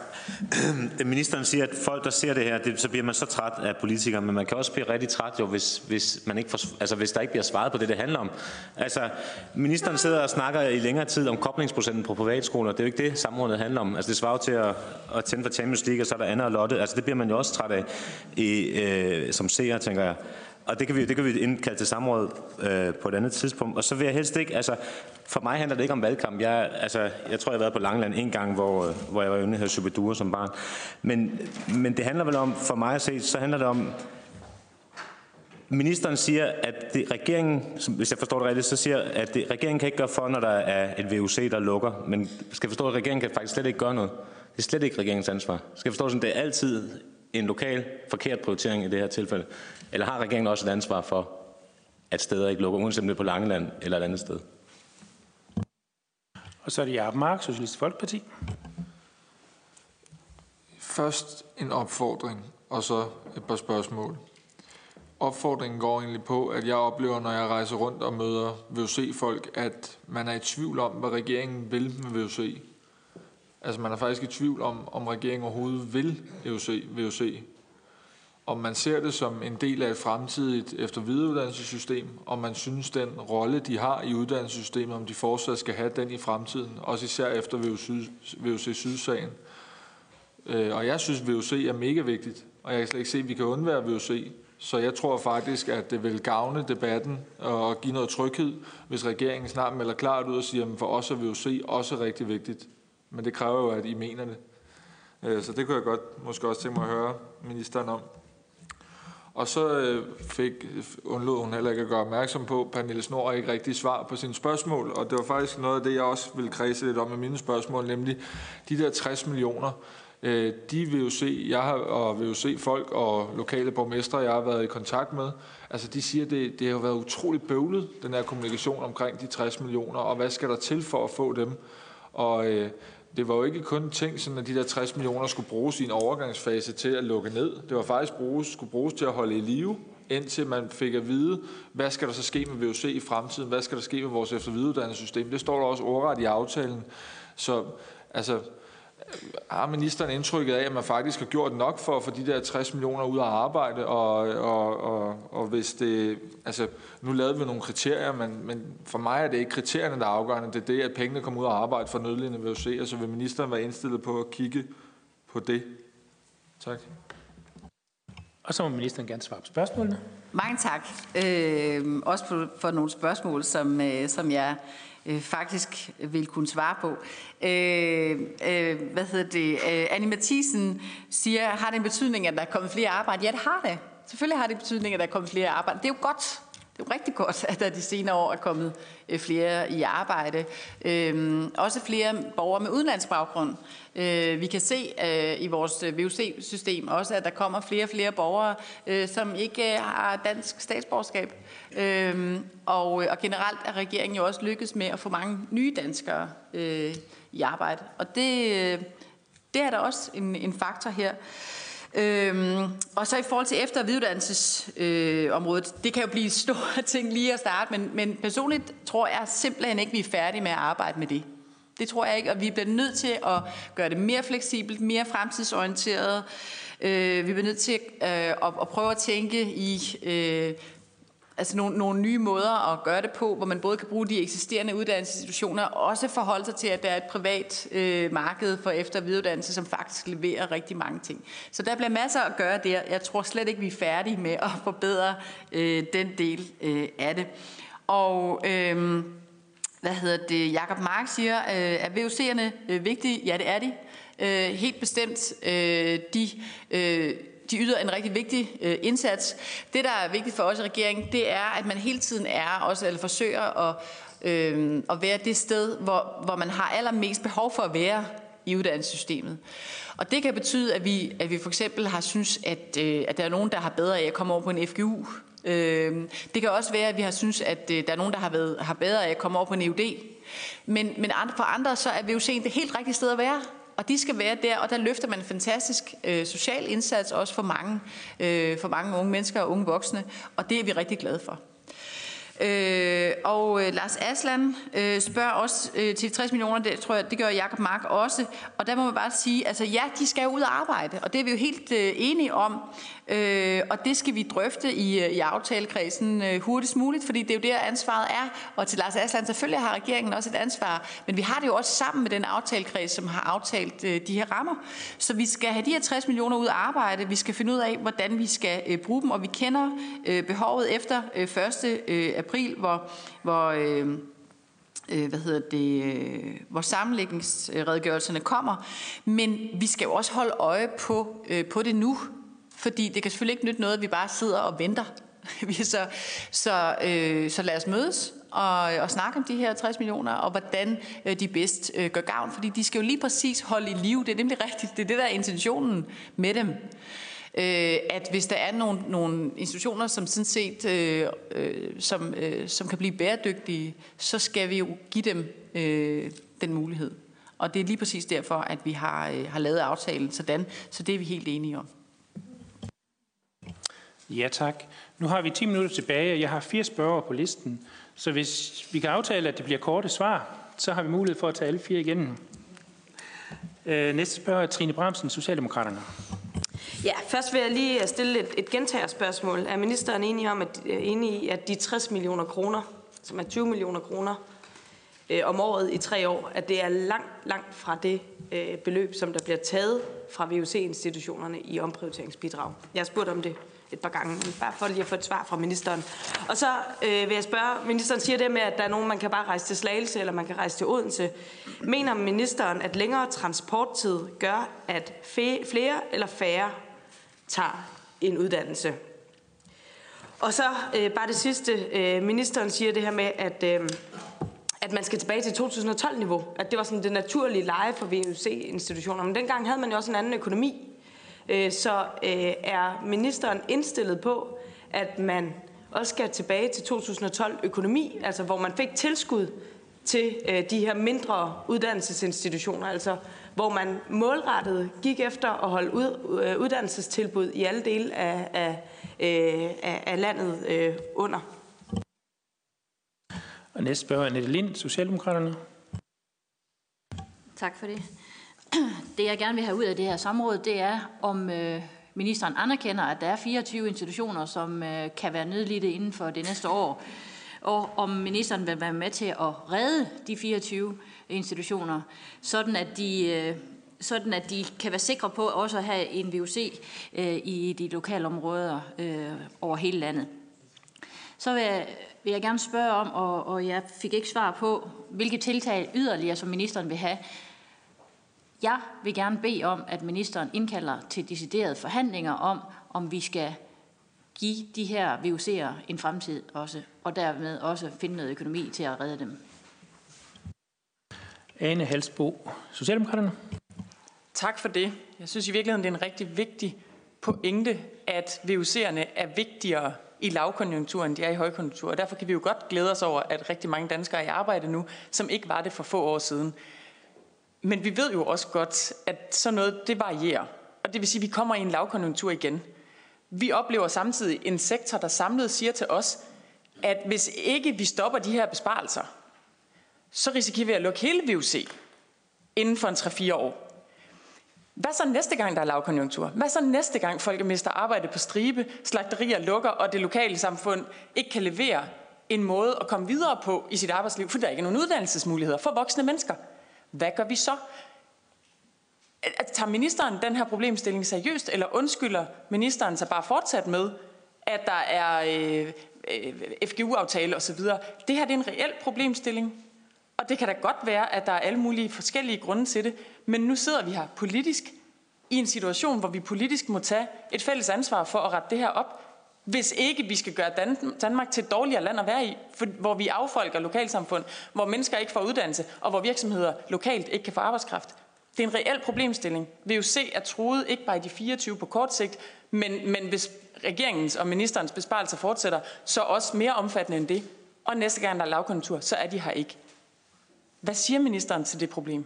Ministeren siger, at folk, der ser det her, det, så bliver man så træt af politikere, men man kan også blive rigtig træt, jo, hvis, hvis, man ikke får, altså, hvis der ikke bliver svaret på det, det handler om. Altså, ministeren sidder og snakker i længere tid om koblingsprocenten på privatskoler. Det er jo ikke det, samrådet handler om. Altså, det svarer til at, at tænde for Champions League, og så er der Anna og Lotte. Altså, det bliver man jo også træt af i, øh, som seer, tænker jeg. Og det kan vi, det kan vi indkalde til samråd øh, på et andet tidspunkt. Og så vil jeg helst ikke, altså for mig handler det ikke om valgkamp. Jeg, altså, jeg tror, jeg har været på Langland en gang, hvor, øh, hvor jeg var inde her Superdure som barn. Men, men det handler vel om, for mig at se, så handler det om, Ministeren siger, at det, regeringen, hvis jeg forstår det rigtigt, så siger, at det, regeringen kan ikke gøre for, når der er et VUC, der lukker. Men skal jeg forstå, at regeringen kan faktisk slet ikke gøre noget? Det er slet ikke regeringens ansvar. Skal jeg forstå, at det er altid en lokal forkert prioritering i det her tilfælde? Eller har regeringen også et ansvar for, at steder ikke lukker, uanset om det er på Langeland eller et andet sted? Og så er det Jacob Mark, Socialistisk Folkeparti. Først en opfordring, og så et par spørgsmål. Opfordringen går egentlig på, at jeg oplever, når jeg rejser rundt og møder VUC-folk, at man er i tvivl om, hvad regeringen vil med VUC. Altså man er faktisk i tvivl om, om regeringen overhovedet vil EUC, VUC. om man ser det som en del af et fremtidigt efter videreuddannelsessystem, om man synes, den rolle, de har i uddannelsessystemet, om de fortsat skal have den i fremtiden, også især efter VUC Sydsagen. Øh, og jeg synes, VUC er mega vigtigt, og jeg kan slet ikke se, at vi kan undvære VUC. Så jeg tror faktisk, at det vil gavne debatten og give noget tryghed, hvis regeringen snart melder klart ud og siger, at for os er VUC også rigtig vigtigt. Men det kræver jo, at I mener det. Øh, så det kunne jeg godt måske også tænke mig at høre ministeren om. Og så øh, fik, undlod hun heller ikke at gøre opmærksom på, at Pernille Snor ikke rigtig svar på sine spørgsmål. Og det var faktisk noget af det, jeg også ville kredse lidt om med mine spørgsmål, nemlig de der 60 millioner. Øh, de vil jo se, jeg har, og vil jo se folk og lokale borgmestre, jeg har været i kontakt med, altså de siger, at det, det har været utroligt bøvlet, den her kommunikation omkring de 60 millioner, og hvad skal der til for at få dem? Og øh, det var jo ikke kun ting, sådan at de der 60 millioner skulle bruges i en overgangsfase til at lukke ned. Det var faktisk bruges, skulle bruges til at holde i live, indtil man fik at vide, hvad skal der så ske med VUC i fremtiden? Hvad skal der ske med vores eftervidereuddannelsessystem? Det står der også ordret i aftalen. Så altså, har ministeren indtrykket af, at man faktisk har gjort nok for at få de der 60 millioner ud af arbejde, og, og, og, og hvis det, altså nu lavede vi nogle kriterier, men, men for mig er det ikke kriterierne, der er afgørende, det er det, at pengene kommer ud af arbejde for nødlidende VUC, og så vil ministeren være indstillet på at kigge på det. Tak. Og så må ministeren gerne svare på spørgsmålene. Mange tak. Øh, også for nogle spørgsmål, som, øh, som jeg øh, faktisk vil kunne svare på. Øh, øh, hvad hedder det? Øh, Annie Mathisen siger, har det en betydning, at der er kommet flere arbejde? Ja, det har det. Selvfølgelig har det betydning, at der er kommet flere arbejde. Det er jo godt. Det er jo rigtig godt, at der de senere år er kommet øh, flere i arbejde. Øhm, også flere borgere med udenlandsbaggrund. Øh, vi kan se øh, i vores øh, VUC-system også, at der kommer flere og flere borgere, øh, som ikke øh, har dansk statsborgerskab. Øhm, og, øh, og generelt er regeringen jo også lykkedes med at få mange nye danskere øh, i arbejde. Og det, øh, det er der også en, en faktor her. Øhm, og så i forhold til efter- og videreuddannelsesområdet, øh, det kan jo blive store ting lige at starte, men, men personligt tror jeg simpelthen ikke, vi er færdige med at arbejde med det. Det tror jeg ikke, og vi bliver nødt til at gøre det mere fleksibelt, mere fremtidsorienteret. Øh, vi bliver nødt til øh, at, at prøve at tænke i øh, altså nogle, nogle nye måder at gøre det på, hvor man både kan bruge de eksisterende uddannelsesinstitutioner, og også forholde sig til, at der er et privat øh, marked for efter- og videreuddannelse, som faktisk leverer rigtig mange ting. Så der bliver masser at gøre der. Jeg tror slet ikke, vi er færdige med at forbedre øh, den del øh, af det. Og... Øh, hvad hedder det, Jakob Mark siger, øh, er VUC'erne øh, vigtige? Ja, det er de. Øh, helt bestemt. Øh, de øh, de yder en rigtig vigtig øh, indsats. Det, der er vigtigt for os i regeringen, det er, at man hele tiden er, også eller forsøger at, øh, at være det sted, hvor, hvor man har allermest behov for at være i uddannelsessystemet. Og det kan betyde, at vi, at vi for eksempel har synes, at, øh, at der er nogen, der har bedre af at komme over på en FGU. Øh, det kan også være, at vi har synes, at øh, der er nogen, der har, været, har bedre af at komme over på en EUD. Men, men for andre, så er VUC'en det helt rigtige sted at være og de skal være der, og der løfter man en fantastisk øh, social indsats også for mange, øh, for mange unge mennesker og unge voksne, og det er vi rigtig glade for. Øh, og øh, Lars Aslan øh, spørger også øh, til 60 millioner, det tror jeg, det gør Jakob Mark også. Og der må man bare sige, altså ja, de skal jo ud og arbejde, og det er vi jo helt øh, enige om. Øh, og det skal vi drøfte i, øh, i aftalekredsen øh, hurtigst muligt, fordi det er jo der ansvaret er. Og til Lars Asland, selvfølgelig har regeringen også et ansvar, men vi har det jo også sammen med den aftalekreds, som har aftalt øh, de her rammer. Så vi skal have de her 60 millioner ud at arbejde, vi skal finde ud af, hvordan vi skal øh, bruge dem, og vi kender øh, behovet efter øh, 1. Øh, april, hvor, hvor øh, øh, hvad hedder det, øh, hvor sammenlægningsredegørelserne kommer. Men vi skal jo også holde øje på, øh, på det nu, fordi det kan selvfølgelig ikke nytte noget, at vi bare sidder og venter. så, så, øh, så lad os mødes og, og snakke om de her 60 millioner, og hvordan øh, de bedst øh, gør gavn, fordi de skal jo lige præcis holde i live. Det er nemlig rigtigt. Det er det, der er intentionen med dem. Øh, at hvis der er nogle, nogle institutioner, som sådan set øh, øh, som, øh, som kan blive bæredygtige, så skal vi jo give dem øh, den mulighed. Og det er lige præcis derfor, at vi har, øh, har lavet aftalen sådan, så det er vi helt enige om. Ja, tak. Nu har vi 10 minutter tilbage, og jeg har fire spørger på listen. Så hvis vi kan aftale, at det bliver korte svar, så har vi mulighed for at tage alle fire igennem. Øh, næste spørger er Trine Bramsen, Socialdemokraterne. Ja, først vil jeg lige stille et, et gentagerspørgsmål. Er ministeren enig, om, at, øh, enig i, at de 60 millioner kroner, som er 20 millioner kroner øh, om året i tre år, at det er langt, langt fra det øh, beløb, som der bliver taget fra VUC-institutionerne i omprioriteringsbidrag? Jeg har spurgt om det et par gange, bare for lige at få et svar fra ministeren. Og så øh, vil jeg spørge, ministeren siger det med, at der er nogen, man kan bare rejse til Slagelse, eller man kan rejse til Odense. Mener ministeren, at længere transporttid gør, at flere eller færre tager en uddannelse? Og så øh, bare det sidste. Øh, ministeren siger det her med, at, øh, at man skal tilbage til 2012-niveau. At det var sådan det naturlige leje for VUC-institutioner. Men dengang havde man jo også en anden økonomi. Øh, så øh, er ministeren indstillet på, at man også skal tilbage til 2012 økonomi, altså hvor man fik tilskud til øh, de her mindre uddannelsesinstitutioner, altså hvor man målrettet gik efter at holde ud, uddannelsestilbud i alle dele af, af, af, af landet under. Og næste spørger er Annette Lind, Socialdemokraterne. Tak for det. Det jeg gerne vil have ud af det her samråd, det er, om øh, ministeren anerkender, at der er 24 institutioner, som øh, kan være nødlidte inden for det næste år, og om ministeren vil være med til at redde de 24 institutioner, sådan at de, øh, sådan at de kan være sikre på også at have en VUC øh, i de lokale områder øh, over hele landet. Så vil jeg, vil jeg gerne spørge om, og, og jeg fik ikke svar på, hvilke tiltag yderligere, som ministeren vil have, jeg vil gerne bede om, at ministeren indkalder til deciderede forhandlinger om, om vi skal give de her VUC'er en fremtid også, og dermed også finde noget økonomi til at redde dem. Ane Halsbo, Socialdemokraterne. Tak for det. Jeg synes i virkeligheden, det er en rigtig vigtig pointe, at VUC'erne er vigtigere i lavkonjunktur, end de er i højkonjunktur. Og derfor kan vi jo godt glæde os over, at rigtig mange danskere er i arbejde nu, som ikke var det for få år siden. Men vi ved jo også godt, at sådan noget, det varierer. Og det vil sige, at vi kommer i en lavkonjunktur igen. Vi oplever samtidig en sektor, der samlet siger til os, at hvis ikke vi stopper de her besparelser, så risikerer vi at lukke hele VUC inden for en 3-4 år. Hvad så næste gang, der er lavkonjunktur? Hvad så næste gang, folk mister arbejde på stribe, slagterier lukker, og det lokale samfund ikke kan levere en måde at komme videre på i sit arbejdsliv, for der er ikke nogen uddannelsesmuligheder for voksne mennesker? Hvad gør vi så? Tager ministeren den her problemstilling seriøst, eller undskylder ministeren sig bare fortsat med, at der er øh, øh, FGU-aftale osv.? Det her det er en reel problemstilling, og det kan da godt være, at der er alle mulige forskellige grunde til det, men nu sidder vi her politisk i en situation, hvor vi politisk må tage et fælles ansvar for at rette det her op, hvis ikke vi skal gøre Dan- Danmark til et dårligere land at være i, for, hvor vi affolker lokalsamfund, hvor mennesker ikke får uddannelse, og hvor virksomheder lokalt ikke kan få arbejdskraft. Det er en reel problemstilling. VUC er truet ikke bare i de 24 på kort sigt, men, men hvis regeringens og ministerens besparelser fortsætter, så også mere omfattende end det. Og næste gang der er lavkonjunktur, så er de her ikke. Hvad siger ministeren til det problem?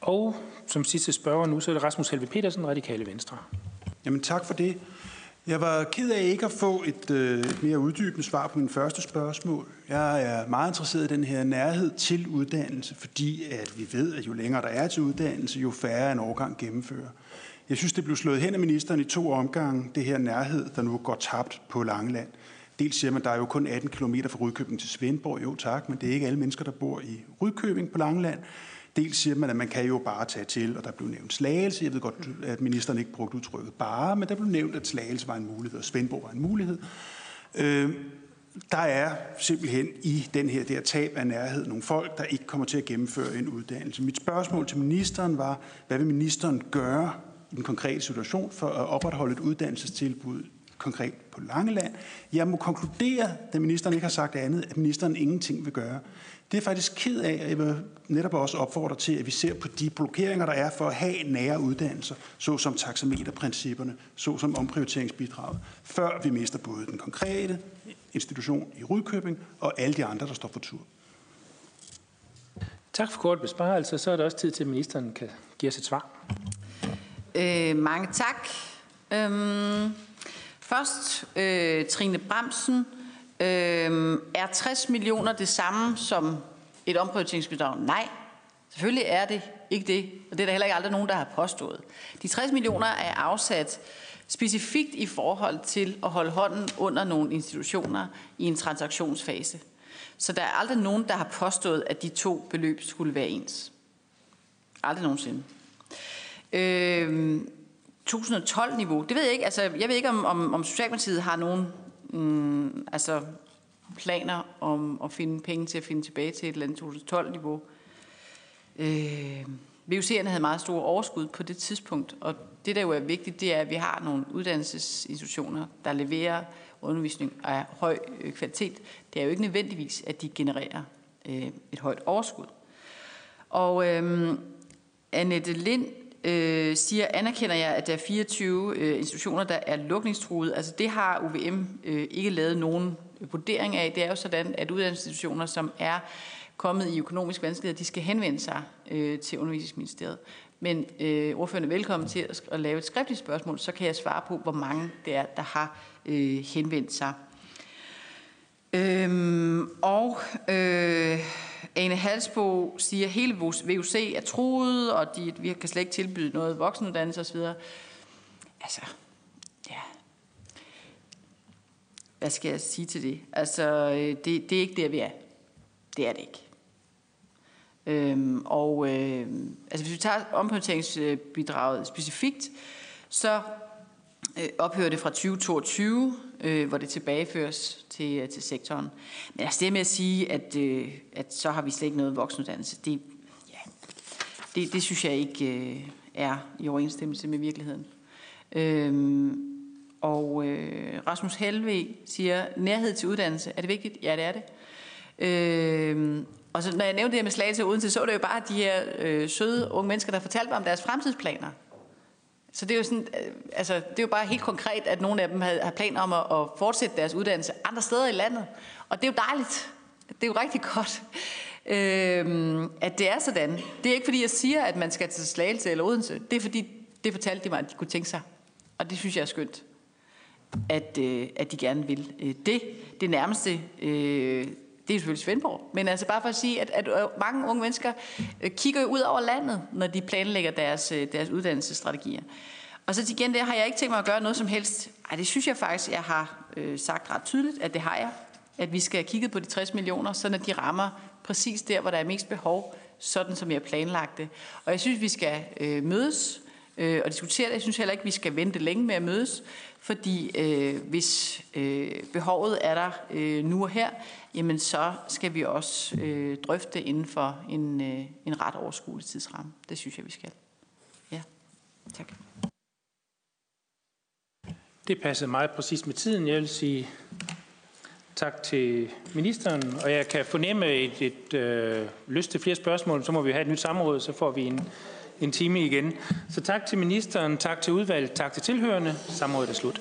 Og som sidste spørger nu, så er det Rasmus Helve Petersen, Radikale Venstre. Jamen tak for det. Jeg var ked af ikke at få et øh, mere uddybende svar på min første spørgsmål. Jeg er meget interesseret i den her nærhed til uddannelse, fordi at vi ved, at jo længere der er til uddannelse, jo færre en årgang gennemfører. Jeg synes, det blev slået hen af ministeren i to omgange, det her nærhed, der nu går tabt på Langeland. Dels siger man, at der er jo kun 18 km fra Rydkøbing til Svendborg. Jo tak, men det er ikke alle mennesker, der bor i Rydkøbing på Langeland. Dels siger man, at man kan jo bare tage til, og der blev nævnt slagelse. Jeg ved godt, at ministeren ikke brugte udtrykket bare, men der blev nævnt, at slagelse var en mulighed, og Svendborg var en mulighed. Øh, der er simpelthen i den her der tab af nærhed nogle folk, der ikke kommer til at gennemføre en uddannelse. Mit spørgsmål til ministeren var, hvad vil ministeren gøre i den konkrete situation for at opretholde et uddannelsestilbud konkret på Langeland. Jeg må konkludere, da ministeren ikke har sagt andet, at ministeren ingenting vil gøre. Det er faktisk ked af, at jeg vil netop også opfordre til, at vi ser på de blokeringer, der er for at have nære uddannelser, såsom taxameterprincipperne, såsom omprioriteringsbidraget, før vi mister både den konkrete institution i Rudkøbing og alle de andre, der står for tur. Tak for kort besparelse. Så er det også tid til, at ministeren kan give os et svar. Øh, mange tak. Øhm, først øh, Trine Bremsen. Øhm, er 60 millioner det samme som et omprioriteringsbidrag? Nej, Selvfølgelig er det ikke det, og det er der heller ikke aldrig nogen, der har påstået. De 60 millioner er afsat specifikt i forhold til at holde hånden under nogle institutioner i en transaktionsfase. Så der er aldrig nogen, der har påstået, at de to beløb skulle være ens. Aldrig nogensinde. Øh, 2012-niveau, det ved jeg ikke. Altså, jeg ved ikke, om, om, om Socialdemokratiet har nogen mm, altså, planer om at finde penge til at finde tilbage til et eller andet 2012-niveau. Øh, VUC'erne havde meget store overskud på det tidspunkt, og det, der jo er vigtigt, det er, at vi har nogle uddannelsesinstitutioner, der leverer undervisning af høj øh, kvalitet. Det er jo ikke nødvendigvis, at de genererer øh, et højt overskud. Og øh, Annette Lind øh, siger, anerkender jeg, at der er 24 øh, institutioner, der er lukningstruede. Altså det har UVM øh, ikke lavet nogen vurdering af. Det er jo sådan, at uddannelsesinstitutioner, som er kommet i økonomisk vanskelighed, de skal henvende sig øh, til undervisningsministeriet. Men øh, ordførende er velkommen til at, at lave et skriftligt spørgsmål, så kan jeg svare på, hvor mange det er, der har øh, henvendt sig. Øhm, og øh, Ane Halsbo siger, at hele VUC er truet, og de, vi kan slet ikke tilbyde noget voksenuddannelse osv. Altså, ja. Hvad skal jeg sige til det? Altså, øh, det, det er ikke der, vi er. Det er det ikke. Øhm, og øh, altså hvis vi tager omprioriteringsbidraget specifikt, så øh, ophører det fra 2022, øh, hvor det tilbageføres til, øh, til sektoren. Men altså det med at sige, at, øh, at så har vi slet ikke noget voksenuddannelse, det, ja, det, det synes jeg ikke øh, er i overensstemmelse med virkeligheden. Øhm, og øh, Rasmus Helve siger, nærhed til uddannelse, er det vigtigt? Ja, det er det. Øh, og så når jeg nævnte det her med Slagelse uden til, så var det jo bare de her øh, søde unge mennesker, der fortalte mig om deres fremtidsplaner. Så det er jo sådan, øh, altså, det er jo bare helt konkret, at nogle af dem har, har planer om at, at fortsætte deres uddannelse andre steder i landet. Og det er jo dejligt. Det er jo rigtig godt, øh, at det er sådan. Det er ikke fordi, jeg siger, at man skal til Slagelse eller Odense. Det er fordi, det fortalte de mig, at de kunne tænke sig. Og det synes jeg er skønt, at, øh, at de gerne vil øh, det. Det nærmeste... Øh, det er selvfølgelig Svendborg, men altså bare for at sige, at, at øh, mange unge mennesker øh, kigger kigger ud over landet, når de planlægger deres, øh, deres uddannelsesstrategier. Og så til igen, det har jeg ikke tænkt mig at gøre noget som helst. Ej, det synes jeg faktisk, jeg har øh, sagt ret tydeligt, at det har jeg. At vi skal have kigget på de 60 millioner, så de rammer præcis der, hvor der er mest behov, sådan som jeg planlagt det. Og jeg synes, vi skal øh, mødes øh, og diskutere det. Jeg synes heller ikke, vi skal vente længe med at mødes, fordi øh, hvis øh, behovet er der øh, nu og her, jamen så skal vi også øh, drøfte inden for en, øh, en ret overskuelig tidsramme. Det synes jeg, vi skal. Ja, tak. Det passede meget præcis med tiden. Jeg vil sige tak til ministeren, og jeg kan fornemme et, et øh, lyst til flere spørgsmål. Så må vi have et nyt samråd, så får vi en, en time igen. Så tak til ministeren, tak til udvalget, tak til tilhørende. Samrådet er slut.